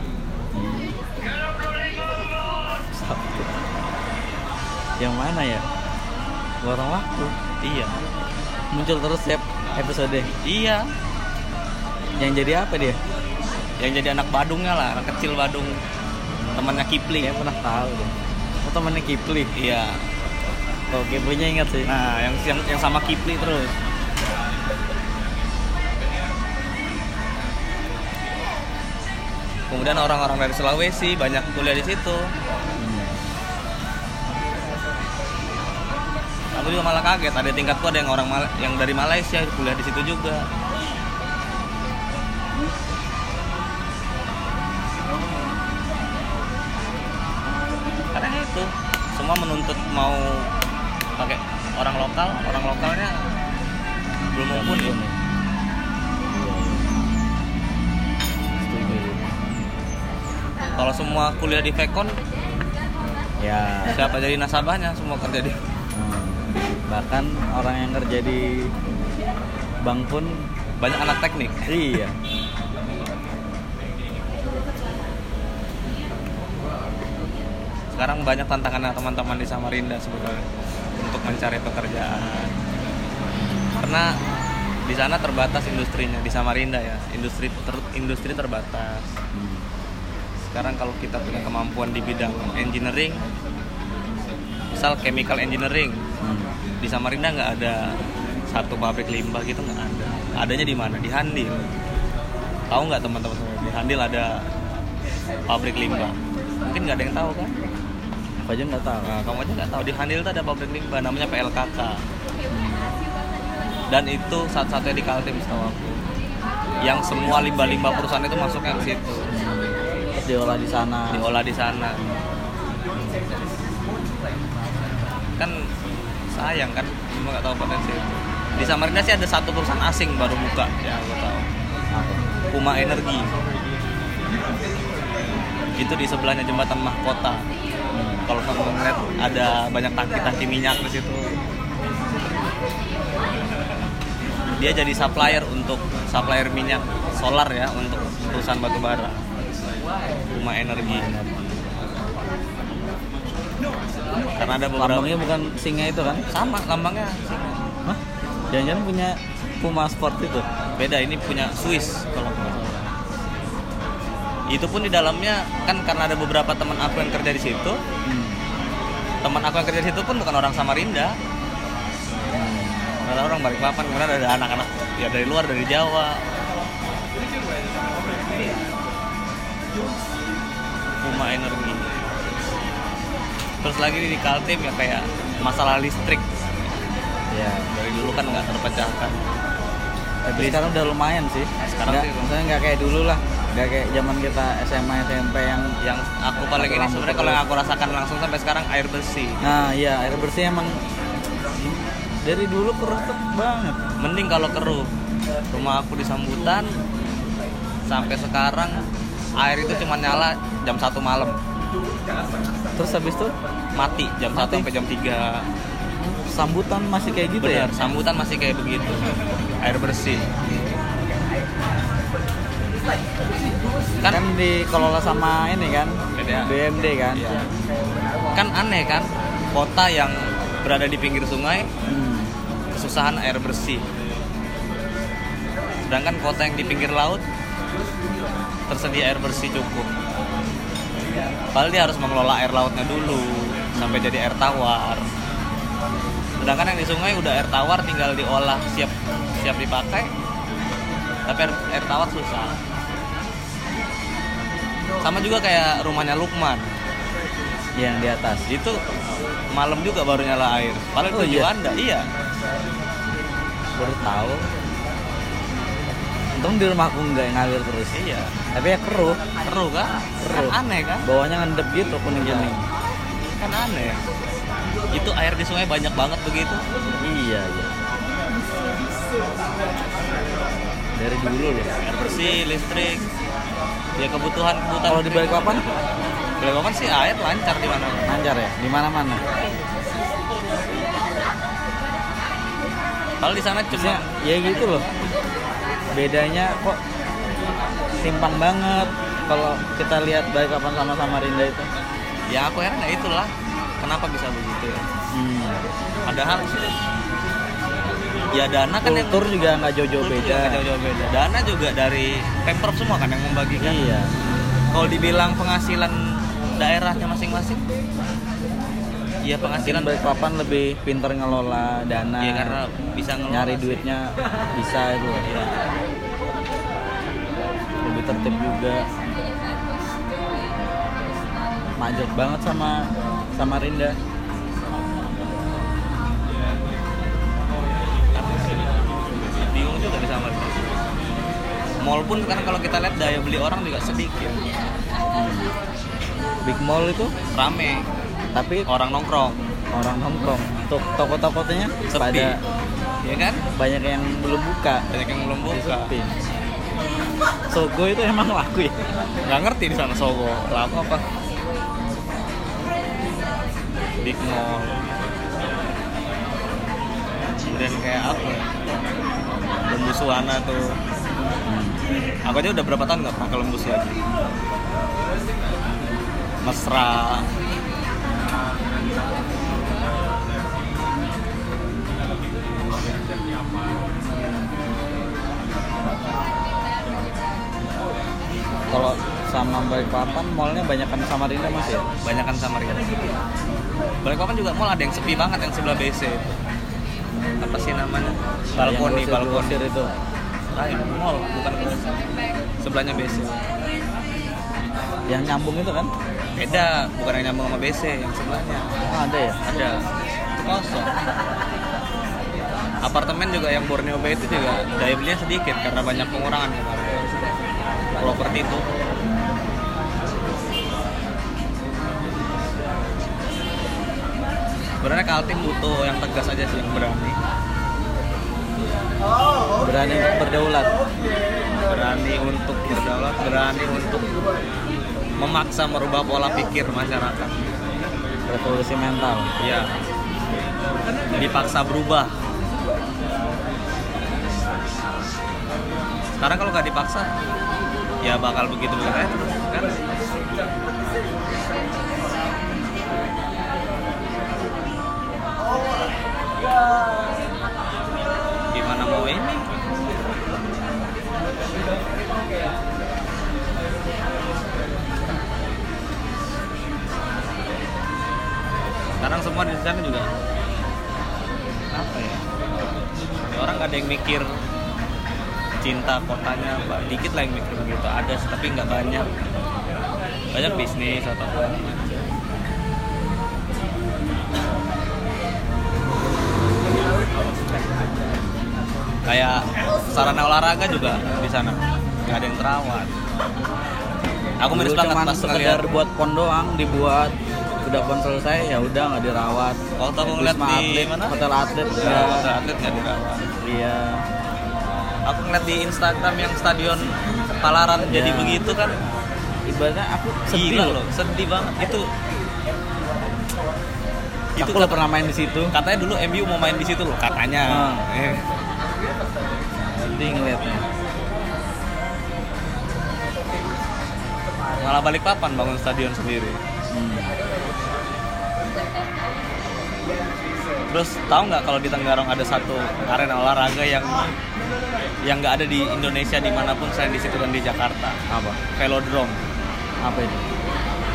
Sabtu. Yang mana ya? Lorong waktu. iya Muncul terus setiap episode. iya Yang jadi apa dia? yang jadi anak Badungnya lah anak kecil Badung temannya Kipli Kayaknya pernah tahu deh. Temennya Kipli. iya Oh Kiplinya ingat sih. nah yang yang, yang sama Kipli terus kemudian orang-orang dari Sulawesi banyak kuliah di situ Hmm. aku juga malah kaget ada tingkatku ada yang orang Mal- yang dari Malaysia kuliah di situ juga semua menuntut mau pakai orang lokal orang lokalnya belum mumpuni. Setuju. kalau semua kuliah di Vekon Ya. siapa jadi nasabahnya semua kerja di Hmm. Bahkan orang yang kerja di bank pun banyak anak teknik iya. Sekarang banyak tantangan teman-teman di Samarinda sebenarnya untuk mencari pekerjaan. Karena di sana terbatas industrinya di Samarinda ya. Industri ter- industri terbatas. Sekarang kalau kita punya kemampuan di bidang engineering misal chemical engineering di Samarinda nggak ada satu pabrik limbah gitu nggak ada. Adanya di mana? Di Handil. Tahu nggak teman-teman? Di Handil ada pabrik limbah. Mungkin nggak ada yang tahu kan Aku aja nggak tahu. Nah, kamu aja nggak tahu di Handil tuh ada pabrik limbah namanya PLKK. Dan itu satu-satunya di Kaltim setahu aku. Yang semua limbah-limbah perusahaan itu masuknya ke situ, Terus diolah di sana. diolah di sana. Kan sayang kan, cuma nggak tahu potensi itu. Di Samarinda sih ada satu perusahaan asing baru buka yang aku tahu. Apa? Puma Energi. Itu di sebelahnya jembatan Mahkota. Kalau kamu ngeliat ada banyak tangki-tangki minyak di situ. Dia jadi supplier untuk supplier minyak solar ya untuk perusahaan batu bara. Puma Energi. Karena ada beberapa Lambangnya bukan singa itu kan? sama lambangnya Hah? Jangan-jangan punya Puma Sport itu? beda ini punya Swiss kalau itu pun di dalamnya kan karena ada beberapa teman aku yang kerja di situ Hmm. Teman aku yang kerja di situ pun bukan orang Samarinda ada orang Balikpapan kemudian ada anak-anak ya dari luar dari Jawa Puma Energi terus lagi di Kaltim ya kayak masalah listrik Ya. dari dulu kan nggak terpecahkan Tapi sekarang udah lumayan sih. Sekarang Nggak- sih maksudnya nggak kayak dulu lah. Nggak kayak zaman kita SMA SMP yang yang aku paling ini sebenarnya kalau yang aku rasakan langsung sampai sekarang air bersih. Nah, iya air bersih emang dari dulu keruh banget. mending kalau keruh. Rumah aku di Sambutan sampai sekarang air itu cuma nyala jam 1 malam. Terus habis itu? Mati jam 1 Mati. sampai jam 3 sambutan masih kayak gitu benar ya? sambutan masih kayak begitu. Air bersih kan Kan dikelola sama ini kan? BDA. BMD kan? Iya. kan aneh kan kota yang berada di pinggir sungai Hmm. kesusahan air bersih sedangkan kota yang di pinggir laut tersedia air bersih cukup padahal dia harus mengelola air lautnya dulu sampai jadi air tawar sedangkan yang di sungai udah air tawar tinggal diolah siap siap dipakai tapi air, air tawar susah sama juga kayak rumahnya Lukman yang di atas. Itu malam juga baru nyala air. Padahal Oh, itu iya? Iya. Baru tahu. Untung di rumahku nggak ngalir terus. Iya. Tapi ya keruh. Keruh kan Keruh. Kan aneh kan? Bawahnya ngendep gitu kuning kuning kan aneh. Itu air di sungai banyak banget begitu. Iya iya. Dari dulu loh. Air bersih listrik ya kebutuhan kebutuhan kalau di Balikpapan? Balikpapan sih air lancar di mana lancar ya? Di mana mana kalau di sana cuma ya gitu loh. Bedanya kok simpang banget kalau kita lihat Balikpapan sama Samarinda itu. Ya aku heran ya itulah kenapa bisa begitu ya. Hmm. padahal ya dana kan yang kultur juga nggak jauh-jauh beda. juga nggak jauh-jauh beda. Dana juga dari pemprov semua kan yang membagikan. Iya. Kalau dibilang penghasilan daerahnya masing-masing? Ya mungkin penghasilan Balikpapan lebih pinter ngelola dana. Ya karena bisa ngelola nyari sih. duitnya bisa itu. Iya. lebih tertib juga. Majek banget sama Samarinda bingung mall pun sekarang kalau kita lihat daya beli orang juga sedikit. Big mall itu? Rame. Tapi orang nongkrong. orang nongkrong. Tok- toko-tokonya sepi. pada ya kan? banyak yang belum buka. Banyak yang belum buka. sepi. Sogo itu emang laku ya? Nggak ngerti di sana Sogo. Laku apa? Big mall. Kemudian kayak apa? Lembu suwana tuh aku aja udah berapa tahun nggak pernah ke lembus lagi mesra. Kalau sama Balikpapan mallnya banyakan Samarinda masih ya? Banyakan sama Rinda. Balikpapan juga mall ada yang sepi banget yang sebelah BC itu apa sih namanya? Balkoni balkoni. itu ah yang mall bukan grosir. sebelahnya BC yang nyambung itu kan? Beda bukan yang nyambung sama BC yang sebelahnya. Oh ada ya? Ada. Itu kosong. Apartemen juga yang Borneo Bay itu juga daya belinya sedikit karena banyak pengurangan kemarin. Properti itu. Sebenarnya Kaltim butuh yang tegas aja sih yang berani berani berdaulat. Berani untuk berdaulat berani untuk memaksa merubah pola pikir masyarakat. Revolusi mental. Ya dipaksa berubah. Sekarang kalau nggak dipaksa ya bakal begitu begitu aja terus kan? gimana sekarang semua di sana juga apa ya? Orang gak ada yang mikir cinta kotanya apa dikit lah yang mikir begitu. Ada tapi nggak banyak. Banyak bisnis atau apa kayak sarana olahraga juga di sana nggak ada yang terawat. Aku miris Dulu banget pas sekedar ngeliat buat pon doang dibuat. Udah pon selesai ya udah nggak dirawat. Waktu aku ngeliat Wisma di atlet, mana? hotel atlet. Ya, ya, hotel atlet nggak dirawat. Iya. Aku ngeliat di Instagram yang stadion Palaran jadi Ya. begitu kan. Ibaratnya aku sedih gila loh. sedih banget. Itu itu aku udah pernah main di situ. katanya dulu MU mau main di situ loh katanya. Hmm. Eh, sedih ngeliatnya malah balik papan bangun stadion sendiri. Hmm. terus tahu nggak kalau di Tenggarong ada satu arena olahraga yang yang nggak ada di Indonesia di mana pun selain di situ dan di Jakarta? Apa? Velodrome. Apa itu?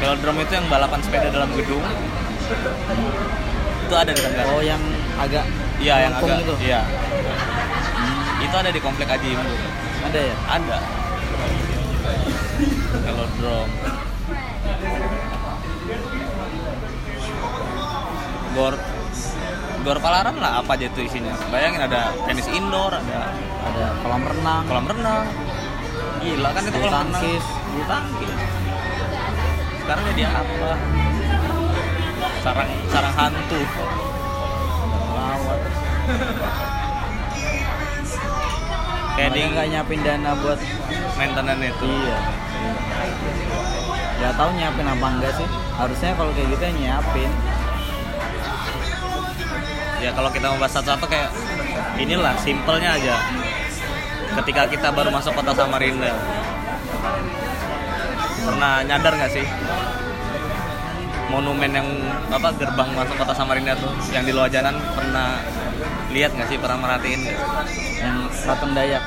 Velodrome itu yang balapan sepeda dalam gedung. Itu ada di Tenggarong oh yang agak iya yang agak itu iya. Itu ada di komplek Aji ada ya? Ada velodrome gor gor palaran lah apa aja itu isinya. Bayangin ada tenis indoor ada ada kolam renang. kolam renang. Gila kan itu kolam renang. tangkis. bulu tangkis. Sekarang jadi apa? Sarang sarang hantu. Lawat kayak dia di nggak nyiapin dana buat maintenance itu. Iya. Nggak tahu nyiapin apa enggak sih? Harusnya kalau kayak gitu ya nyiapin. Ya kalau kita membahas satu-satu kayak inilah simpelnya aja. Ketika kita baru masuk kota Samarinda. Pernah nyadar nggak sih? Monumen yang apa gerbang masuk kota Samarinda tuh yang di Loajanan pernah lihat nggak sih? Pernah merhatiin yang patung dayak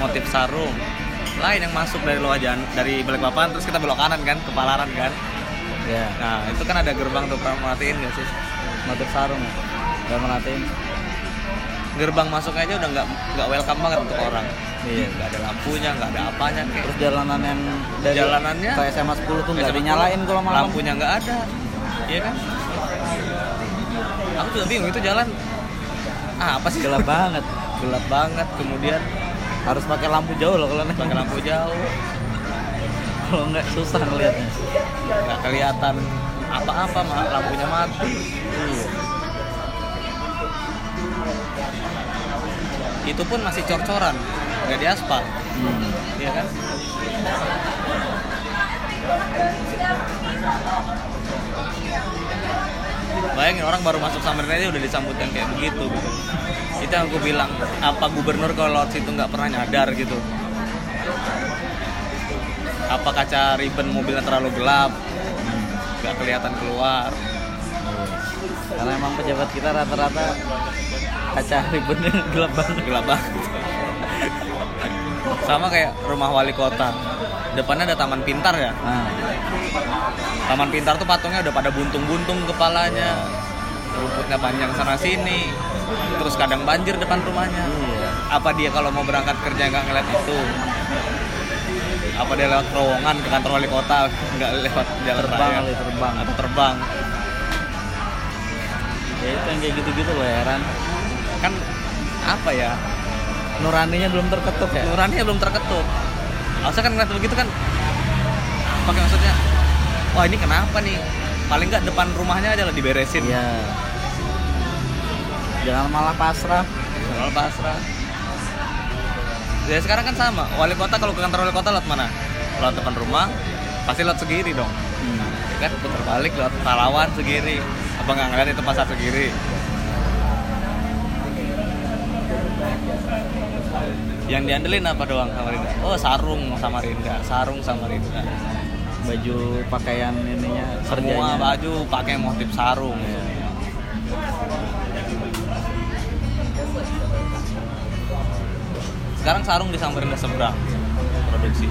motif sarung lain yang masuk dari Loajan dari Balikpapan terus kita belok kanan kan ke Palaran kan. Ya. Nah itu kan ada gerbang tuh pernah merhatiin nggak sih? Motif sarung. Nggak merhatiin. Gerbang masuknya aja udah nggak nggak welcome banget untuk orang. Iya. Nggak ada lampunya nggak ada apanya kayak. Terus jalanan yang dari Jalanannya? ke SMA 10 tuh nggak dinyalain kalau malam. Lampunya nggak ada. Iya kan? Aku juga bingung itu jalan ah, apa sih? Gelap banget. Gelap banget kemudian harus pakai lampu jauh loh kalau naik. Pakai lampu jauh. Kalau nggak susah ngeliatnya. Nggak kelihatan apa-apa ma- lampunya mati. Iya. Itu pun masih cor-coran nggak di aspal. Hmm. iya kan? Bayangin orang baru masuk Samarinda aja udah disambutkan kayak begitu gitu. Itu yang aku bilang, apa gubernur kalau lewat situ nggak pernah nyadar gitu? Apa kaca ribbon mobilnya terlalu gelap? Nggak kelihatan keluar. karena emang pejabat kita rata-rata kaca ribbonnya gelap banget Gelap banget. Sama kayak rumah wali kota. Depannya ada taman pintar ya. nah Taman Pintar tuh patungnya udah pada buntung-buntung kepalanya. Rumputnya panjang sana sini. Terus kadang banjir depan rumahnya. iya Apa dia kalau mau berangkat kerja nggak ngeliat itu? Apa dia lewat terowongan ke kantor wali kota nggak lewat jalan terbang raya? terbang Atau terbang? ya itu yang kayak gitu-gitu loh heran Kan apa ya? nuraninya belum terketuk ya Nuraninya belum terketuk. Harusnya kan ngeliat begitu kan? Pakai maksudnya? Wah ini kenapa nih? Paling nggak depan rumahnya aja lah diberesin. iya jangan malah pasrah Soal pasrah. Ya sekarang kan sama. Wali kota kalau ke kantor wali kota lewat mana? Lewat depan rumah, pasti lewat segiri dong. hmm. Ya kan putar balik lewat pahlawan segiri. Apa nggak ngeliat itu pasar segiri? Yang diandelin apa doang Samarinda? Oh sarung Samarinda, sarung Samarinda. baju pakaian ininya Semua kerjanya. baju pakai motif sarung. Iya. Sekarang sarung di Samarinda seberang produksi.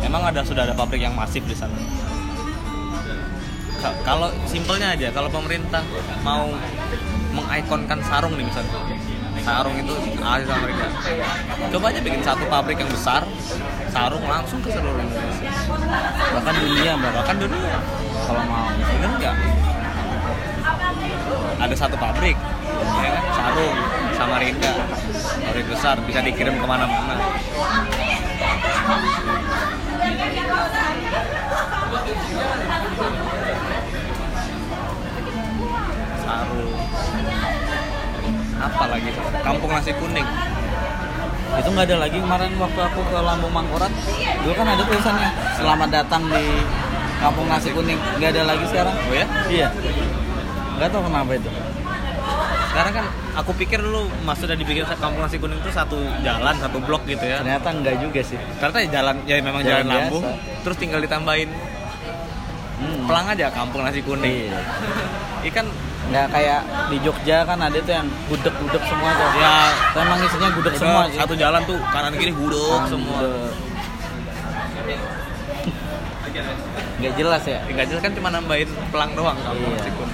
Emang ada sudah ada pabrik yang masif di sana. Ka- Kalau simpelnya aja, kalau pemerintah mau mengikonkan sarung nih misalnya, sarung itu asli Samarinda. Coba aja bikin satu pabrik yang besar, sarung langsung ke seluruh Indonesia, bahkan dunia bahkan dunia. kalau mau Bener nggak? Ada satu pabrik, ya kan? Sarung, Samarinda, pabrik besar bisa dikirim ke mana-mana. Sarung. Apa lagi? Kampung nasi kuning. itu nggak ada lagi kemarin waktu aku ke Lambung Mangkurat dulu kan ada tulisannya selamat datang di kampung nasi kuning nggak ada lagi sekarang Oh ya? iya nggak tahu kenapa itu Sekarang kan aku pikir dulu maksudnya dibikin kampung nasi kuning itu satu jalan, satu blok gitu ya. ternyata nggak juga sih Ternyata ya jalan ya memang Jalan jalan, lambung, biasa. terus tinggal ditambahin hmm. pelang aja kampung nasi kuning. Iya. Ikan nggak kayak di Jogja kan ada tuh yang gudeg-gudeg semua tuh ya Tuh emang isinya gudeg udah semua sih satu jalan tuh kanan kiri Ah, semua. gudeg. nggak jelas ya Enggak jelas kan cuma nambahin pelang doang kampung Iya. nasi kuning.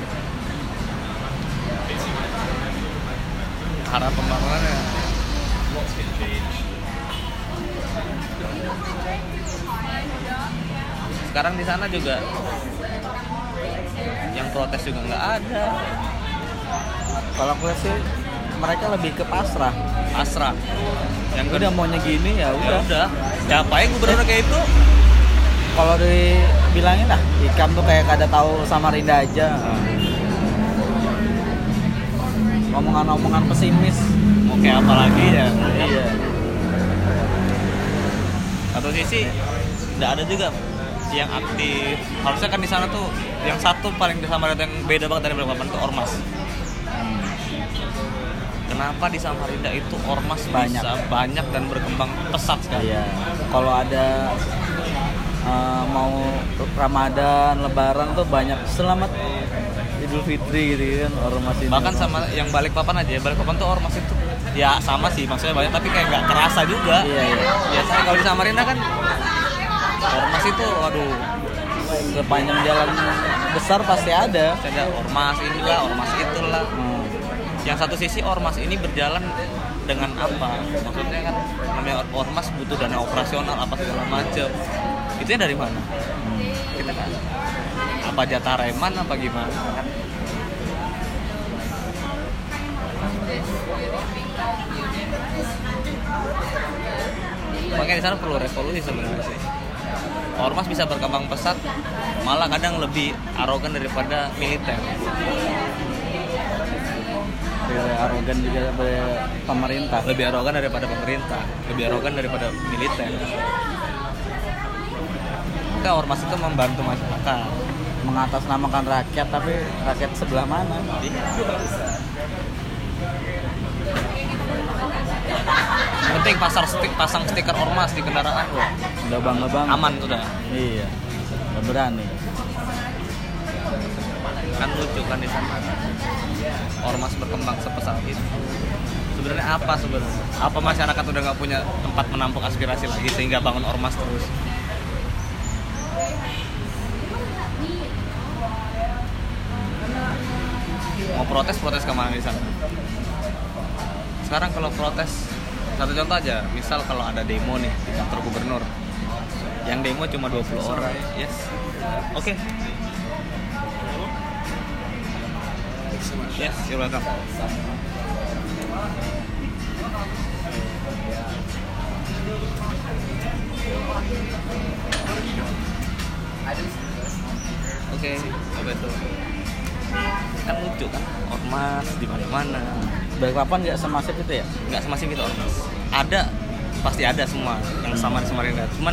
Harap pembangunannya sekarang di sana juga yang protes juga nggak ada. Kalau aku lihat sih mereka lebih ke pasrah. Asrah yang udah maunya gini ya ya udah. udah. Ngapain gubernur kayak itu? Kalau dibilangin lah ikam tuh kayak kada tahu sama Rinda aja omongan-omongan pesimis. Mau kayak apa lagi ya? Iya. Satu sisi nggak ada juga yang aktif. Harusnya kan di sana tuh yang satu paling sama yang beda banget dari Balikpapan tuh ormas. Kenapa di Samarinda itu ormas Banyak. bisa banyak dan berkembang pesat sekali? Iya. Kalau ada eh, mau Ramadan Lebaran tuh banyak. Selamat Idul Fitri gitu kan ormas ini. Bahkan sama yang Balikpapan aja Balikpapan tuh ormas itu ya sama sih maksudnya banyak tapi kayak nggak kerasa juga. Iya iya. Biasanya kalau di Samarinda kan ormas itu waduh sepanjang jalan besar pasti ada. Ada ormas inilah ormas itulah. Hmm. yang satu sisi ormas ini berjalan dengan apa? Maksudnya kan namanya or- ormas butuh dana operasional apa segala macam. Itu dari mana? Kita kan apa jatah reman apa gimana? kan makanya di sana perlu revolusi sebenarnya sih. Ormas bisa berkembang pesat malah kadang lebih arogan daripada militer. Lebih arogan juga dari pemerintah. Lebih arogan daripada pemerintah, lebih arogan daripada militer. Maka ormas itu membantu masyarakat. mengatasnamakan rakyat tapi rakyat sebelah mana? Yang penting pasar stik, pasang stiker ormas di kendaraan, wah, udah bangga banget aman sudah. iya udah berani Kan lucu kan di sana. Ormas berkembang sepesat itu. Sebenarnya apa sebenarnya? Apa masyarakat udah nggak punya tempat menampung aspirasi lagi sehingga bangun ormas terus? Mau protes protes ke mana di sana? Sekarang kalau protes satu contoh aja, misal kalau ada demo nih di kantor gubernur, yang demo cuma 20 orang, yes, oke, yes, you're welcome. Oke, apa itu? Kan lucu kan, ormas di mana-mana. Balikpapan nggak semasif itu ya? Nggak semasif itu ormas. Ada pasti ada semua yang sama di Samarinda cuman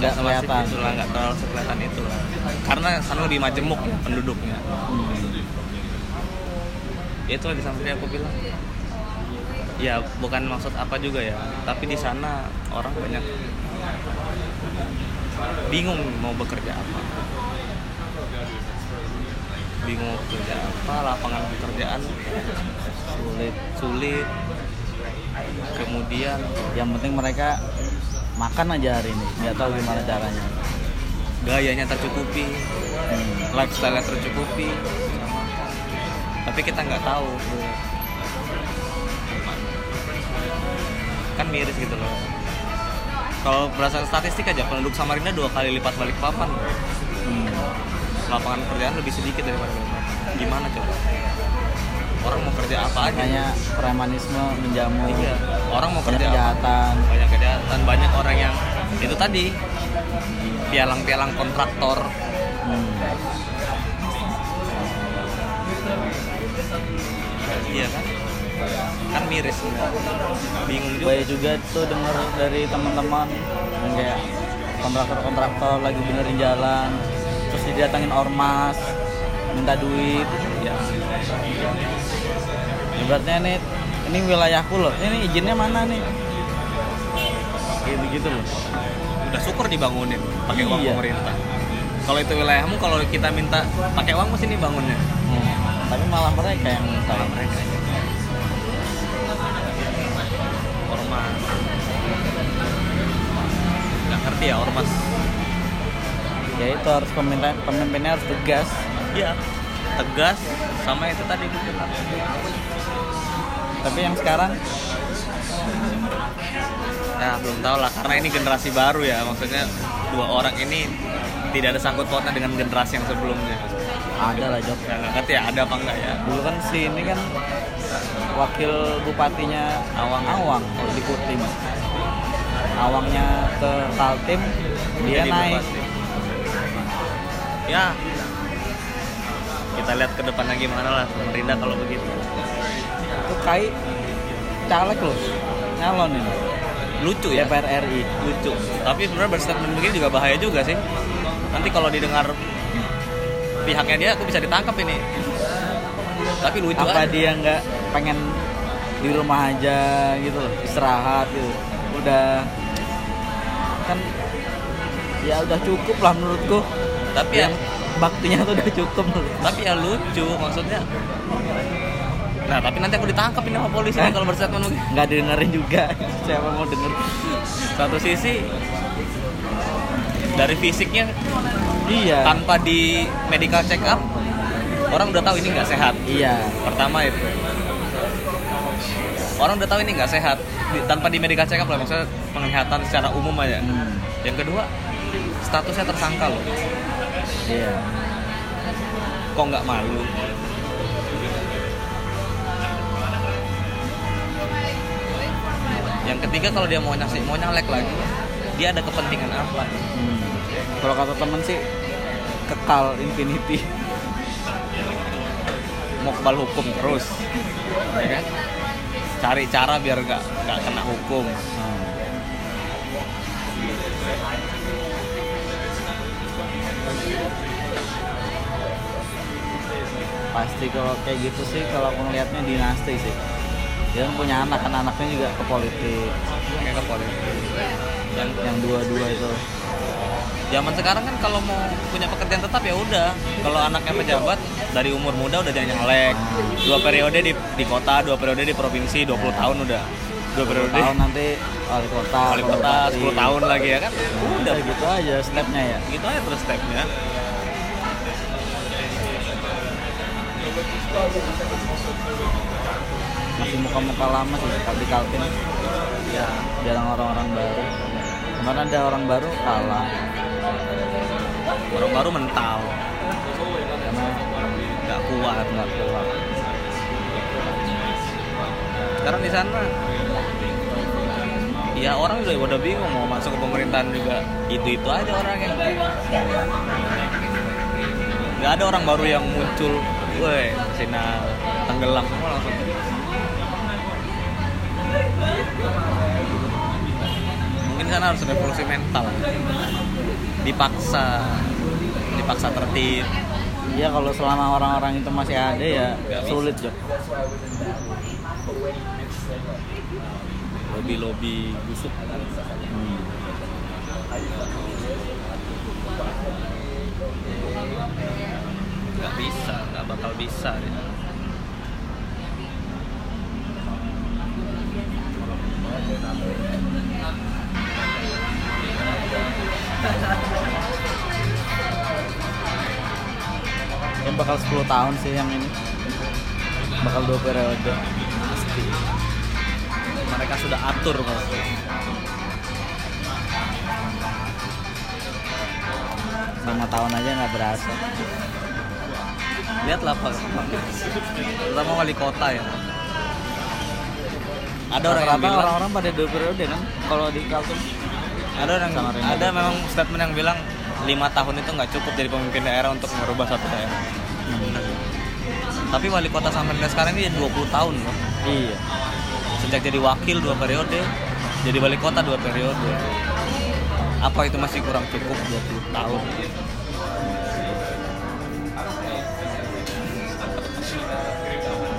Nggak kelihatan. itu lah nggak terlalu kelihatan itu lah karena sana lebih majemuk ya penduduknya. Ya itu di Samarinda aku bilang. Ya bukan maksud apa juga ya tapi di sana orang banyak bingung mau bekerja apa bingung mau bekerja apa lapangan pekerjaan sulit sulit. Kemudian yang penting mereka makan aja hari ini nggak tahu gimana caranya. Gayanya tercukupi Hmm. lifestyle tercukupi. Tapi kita nggak tahu kan miris gitu loh. Kalau berdasarkan statistik aja penduduk Samarinda dua kali lipat balik papan Hmm. Lapangan pekerjaan lebih sedikit daripada Balikpapan gimana coba? Orang mau kerja apa aja? Makanya premanisme menjamu iya orang mau kerja apa? kejahatan. Banyak kejahatan banyak orang yang itu tadi pialang-pialang kontraktor. Hmm. iya kan? Kan miris. Bingung juga. Banyak juga tuh dengar dari teman-teman yang kayak kontraktor-kontraktor lagi benerin jalan didatangin ormas minta duit ya. Ibaratnya ini ini wilayahku loh. Ini izinnya mana nih? Gitu gitu loh. Udah syukur dibangunin pakai uang Iya. pemerintah. Kalau itu wilayahmu kalau kita minta pakai uang mesti nih bangunnya Hmm. tapi malah mereka yang minta. Salah mereka ormas. Nggak ngerti ya ormas ya itu harus pemimpin pemimpinnya harus tegas. Iya tegas. Sama itu tadi tapi yang sekarang? Ya belum tahu lah karena ini generasi baru ya. Maksudnya dua orang ini tidak ada sangkut pautnya dengan generasi yang sebelumnya. Ada lah Jok. Ya nggak ngerti ya ada apa enggak ya? Dulu kan si ini kan wakil bupatinya Awang. Awang kalau di Kutim Awangnya ke Kaltim dia Jadi naik. bupati. Ya. Kita lihat ke depannya gimana lah pemerintah kalau begitu. Itu kai caleg loh nyalon ini. Lucu ya. DPR RI lucu. Tapi sebenarnya berstatement begini juga bahaya juga sih. Nanti kalau didengar pihaknya dia aku bisa ditangkap ini. Tapi lucu apa aja. dia nggak pengen di rumah aja gitu loh istirahat gitu. Udah kan ya udah cukup lah menurutku tapi ya yang baktinya tuh udah cukup tapi ya lucu maksudnya. Nah tapi nanti aku ditangkap ini sama polisi nih kalau berstatement nggak dengerin juga. Siapa mau denger? Satu sisi dari fisiknya iya. tanpa di medical check up orang udah tahu ini nggak sehat. Iya. Pertama itu. Orang udah tahu ini nggak sehat Di- tanpa di medical check up lah maksudnya penglihatan secara umum aja. Hmm, yang kedua statusnya tersangka loh iya. Kok nggak malu? Yang ketiga kalau dia mau ngasih mau nyalek lagi dia ada kepentingan apa? Hmm. kalau kata temen sih kekal infinity. Mau kebal hukum terus. Ya kan? Cari cara biar nggak nggak kena hukum. Hmm. Pasti kalau kayak gitu sih kalau aku ngelihatnya dinasti sih. Dia kan punya anak kan anaknya juga ke politik. Kayak ke politik. Yang yang dua-dua itu. Zaman sekarang kan kalau mau punya pekerjaan tetap ya udah. Kalau anaknya pejabat dari umur muda udah jadi nyalek dua periode di, di kota dua periode di provinsi 20 tahun udah. Dua periode. tahun nanti wali kota wali kota bupati. 10 tahun lagi ya kan? Udah. Gitu aja stepnya ya? Gitu aja terus stepnya masih muka-muka lama sih di Kaltim. Ya jarang orang-orang baru. Kemarin ada orang baru kalah. Baru-baru mental. Karena nggak kuat nggak keluar sekarang di sana ya orang udah udah bingung mau masuk ke pemerintahan juga. Itu itu aja orangnya nggak ada orang baru yang muncul weh sinar tenggelam semua langsung mungkin sana harus revolusi mental dipaksa dipaksa tertib Iya kalau selama orang-orang itu masih ada ya bisa. sulit Jok. lobby lobby busuk Hmm. Nggak bisa nggak bakal bisa dia. Yang bakal 10 tahun sih yang ini. Bakal dua periode. pasti mereka sudah atur mas Lima tahun aja nggak berasa. Lihatlah pak. Terutama wali kota ya. Ada orang yang bilang orang-orang pada dua periode kan? Kalau di Kaltim. ada orang ada memang statement yang bilang lima tahun itu nggak cukup jadi pemimpin daerah untuk merubah satu daerah. Hmm. tapi wali kota Samarinda sekarang ini 20 tahun loh Iya. sejak jadi wakil dua periode jadi wali kota dua periode. Apa itu masih kurang cukup 20 tahun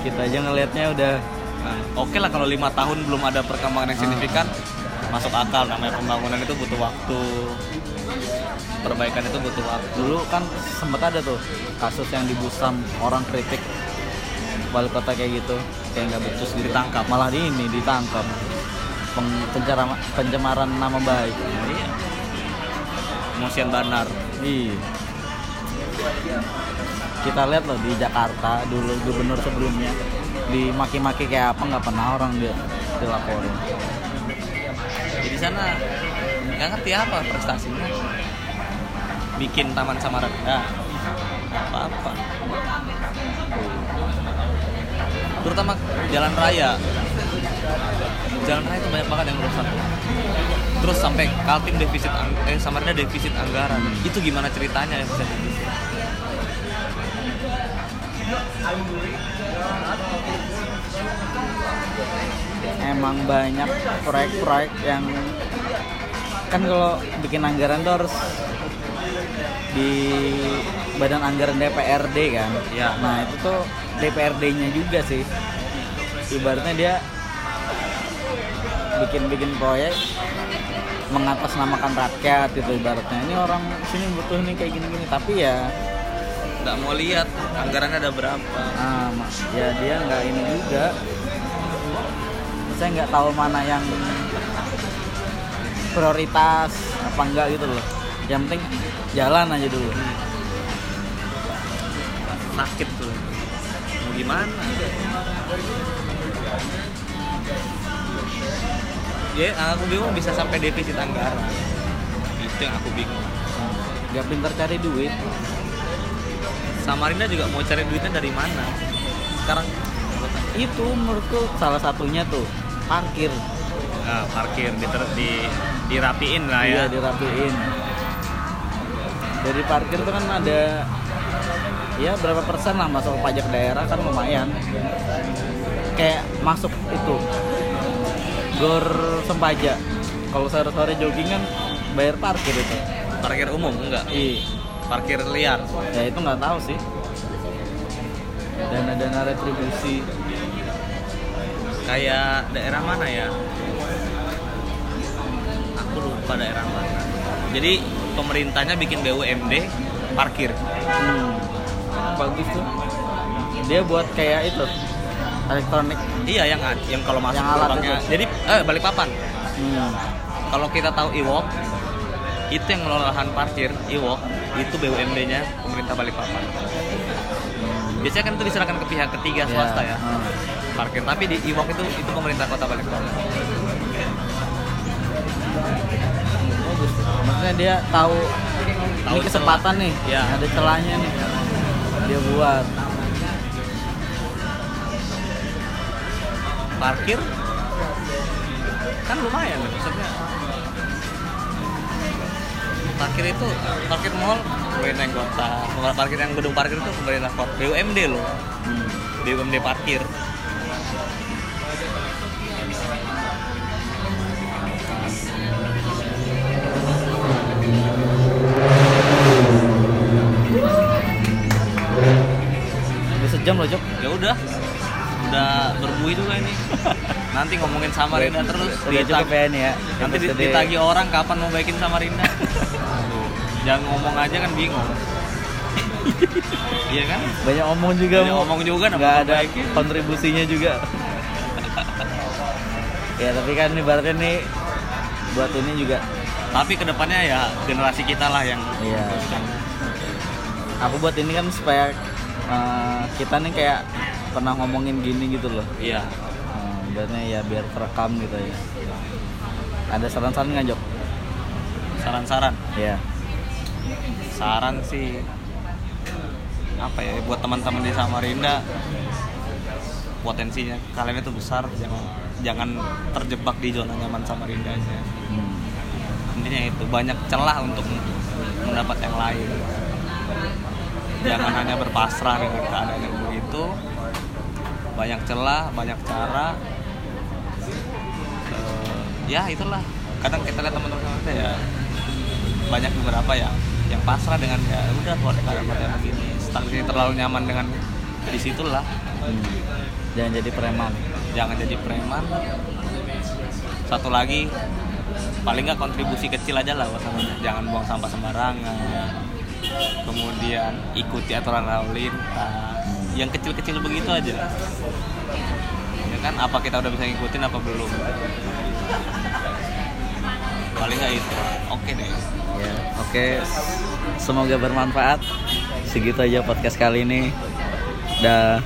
Kita aja ngelihatnya udah Nah, oke lah kalau lima tahun belum ada perkembangan yang signifikan masuk akal. Namanya pembangunan itu butuh waktu. Perbaikan itu butuh waktu. Dulu kan sempat ada tuh kasus yang di Busam orang kritik wali kota kayak gitu kayak nggak becus gitu Ditangkap. malah di ini ditangkap. Pencemaran pencemaran nama baik. Iya. Mosian Banar. Iya kita lihat loh di Jakarta dulu gubernur sebelumnya dimaki-maki kayak apa nggak pernah orang dia dilaporin. Jadi sana nggak ngerti apa prestasinya. Bikin taman Samarinda apa-apa. Terutama jalan raya. Jalan raya itu banyak banget yang rusak. Terus sampai Kaltim defisit eh Samarinda defisit anggaran. Itu gimana ceritanya ya bisa? Emang banyak proyek-proyek yang kan kalau bikin anggaran tuh harus di badan anggaran DPRD kan? Ya. nah itu tuh DPRD-nya juga sih. Ibaratnya dia bikin-bikin proyek mengatasnamakan rakyat gitu ibaratnya. Ini orang sini butuh nih kayak gini-gini. Tapi ya nggak mau lihat anggarannya ada berapa. Ah, ma- ya dia nggak ini juga. Saya nggak tahu mana yang prioritas apa enggak gitu loh. Yang penting jalan aja dulu. Sakit tuh. Mau gimana? Ya aku bingung bisa sampai defisit anggaran. Itu yang aku bingung. Nggak pintar cari duit Samarinda juga mau cari duitnya dari mana? Sekarang itu menurutku salah satunya tuh parkir. Nah, parkir di, di dirapiin lah ya. Iya dirapiin. Dari parkir tuh kan ada ya berapa persen lah masuk pajak daerah kan lumayan. Kayak masuk itu gor sempaja. Kalau sore-sore jogging kan bayar parkir itu. Parkir umum enggak? Iya parkir liar. Ya itu nggak tahu sih. Dana-dana retribusi. Kayak daerah mana ya? Aku lupa daerah mana. Jadi pemerintahnya bikin BUMD parkir. Hmm, bagus tuh. Dia buat kayak itu elektronik. Iya yang yang kalau masuk Yang alat gerbangnya. itu. jadi eh balik papan. Hmm. kalau kita tahu Iwok itu yang ngelola lahan parkir Iwok itu BUMD-nya pemerintah Balikpapan. Biasanya kan itu diserahkan ke pihak ketiga swasta ya? Hmm. parkir. Tapi di Iwok itu itu pemerintah kota Balikpapan. Maksudnya dia tahu, Tahu ini kesempatan nih. Ya. ada celahnya nih. Dia buat. Parkir? Kan lumayan ya, maksudnya parkir itu parkir mall pemerintah kota. Parkir yang gedung parkir itu pemerintah kota. BUMD loh. Hmm. BUMD parkir. Udah sejam loh Jok. Ya udah. Udah berbuih juga ini. Nanti ngomongin Samarinda terus. udah cukup ditag- ya ya. Nanti ditagi orang kapan mau baikin Samarinda jangan ngomong aja kan bingung. Iya kan? Banyak omong juga Banyak mau. omong juga, nggak ada perbaikin. kontribusinya juga. Ya tapi kan ibaratnya nih buat ini juga. Tapi ke depannya ya generasi kita lah yang Iya. aku buat ini kan supaya eh, kita nih kayak pernah ngomongin gini gitu loh. Iya. Hmm, ibaratnya ya biar terekam gitu ya. Ada saran-saran nggak Jok? saran-saran? Iya. saran sih apa ya buat teman-teman di Samarinda potensinya kalian itu besar jangan jangan terjebak di zona nyaman Samarinda aja. Hmm. intinya itu banyak celah untuk mendapat yang lain. Jangan hanya berpasrah dengan keadaan yang begitu banyak celah banyak cara. Eh, ya itulah kadang kita lihat teman-teman kita ya banyak beberapa yang yang pasrah dengan ya udah kalau ada keadaan begini. Stuck di sini terlalu nyaman dengan di situlah. Hmm. jangan jadi preman. Jangan jadi preman. Satu lagi paling nggak kontribusi kecil aja lah masalahnya jangan buang sampah sembarangan. Kemudian ikuti aturan lalu lintas. Yang kecil-kecil begitu aja. Ya kan? Apa kita udah bisa ngikutin apa belum paling nggak itu. Oke deh. Ya oke. Semoga bermanfaat. Segitu aja podcast kali ini. Dah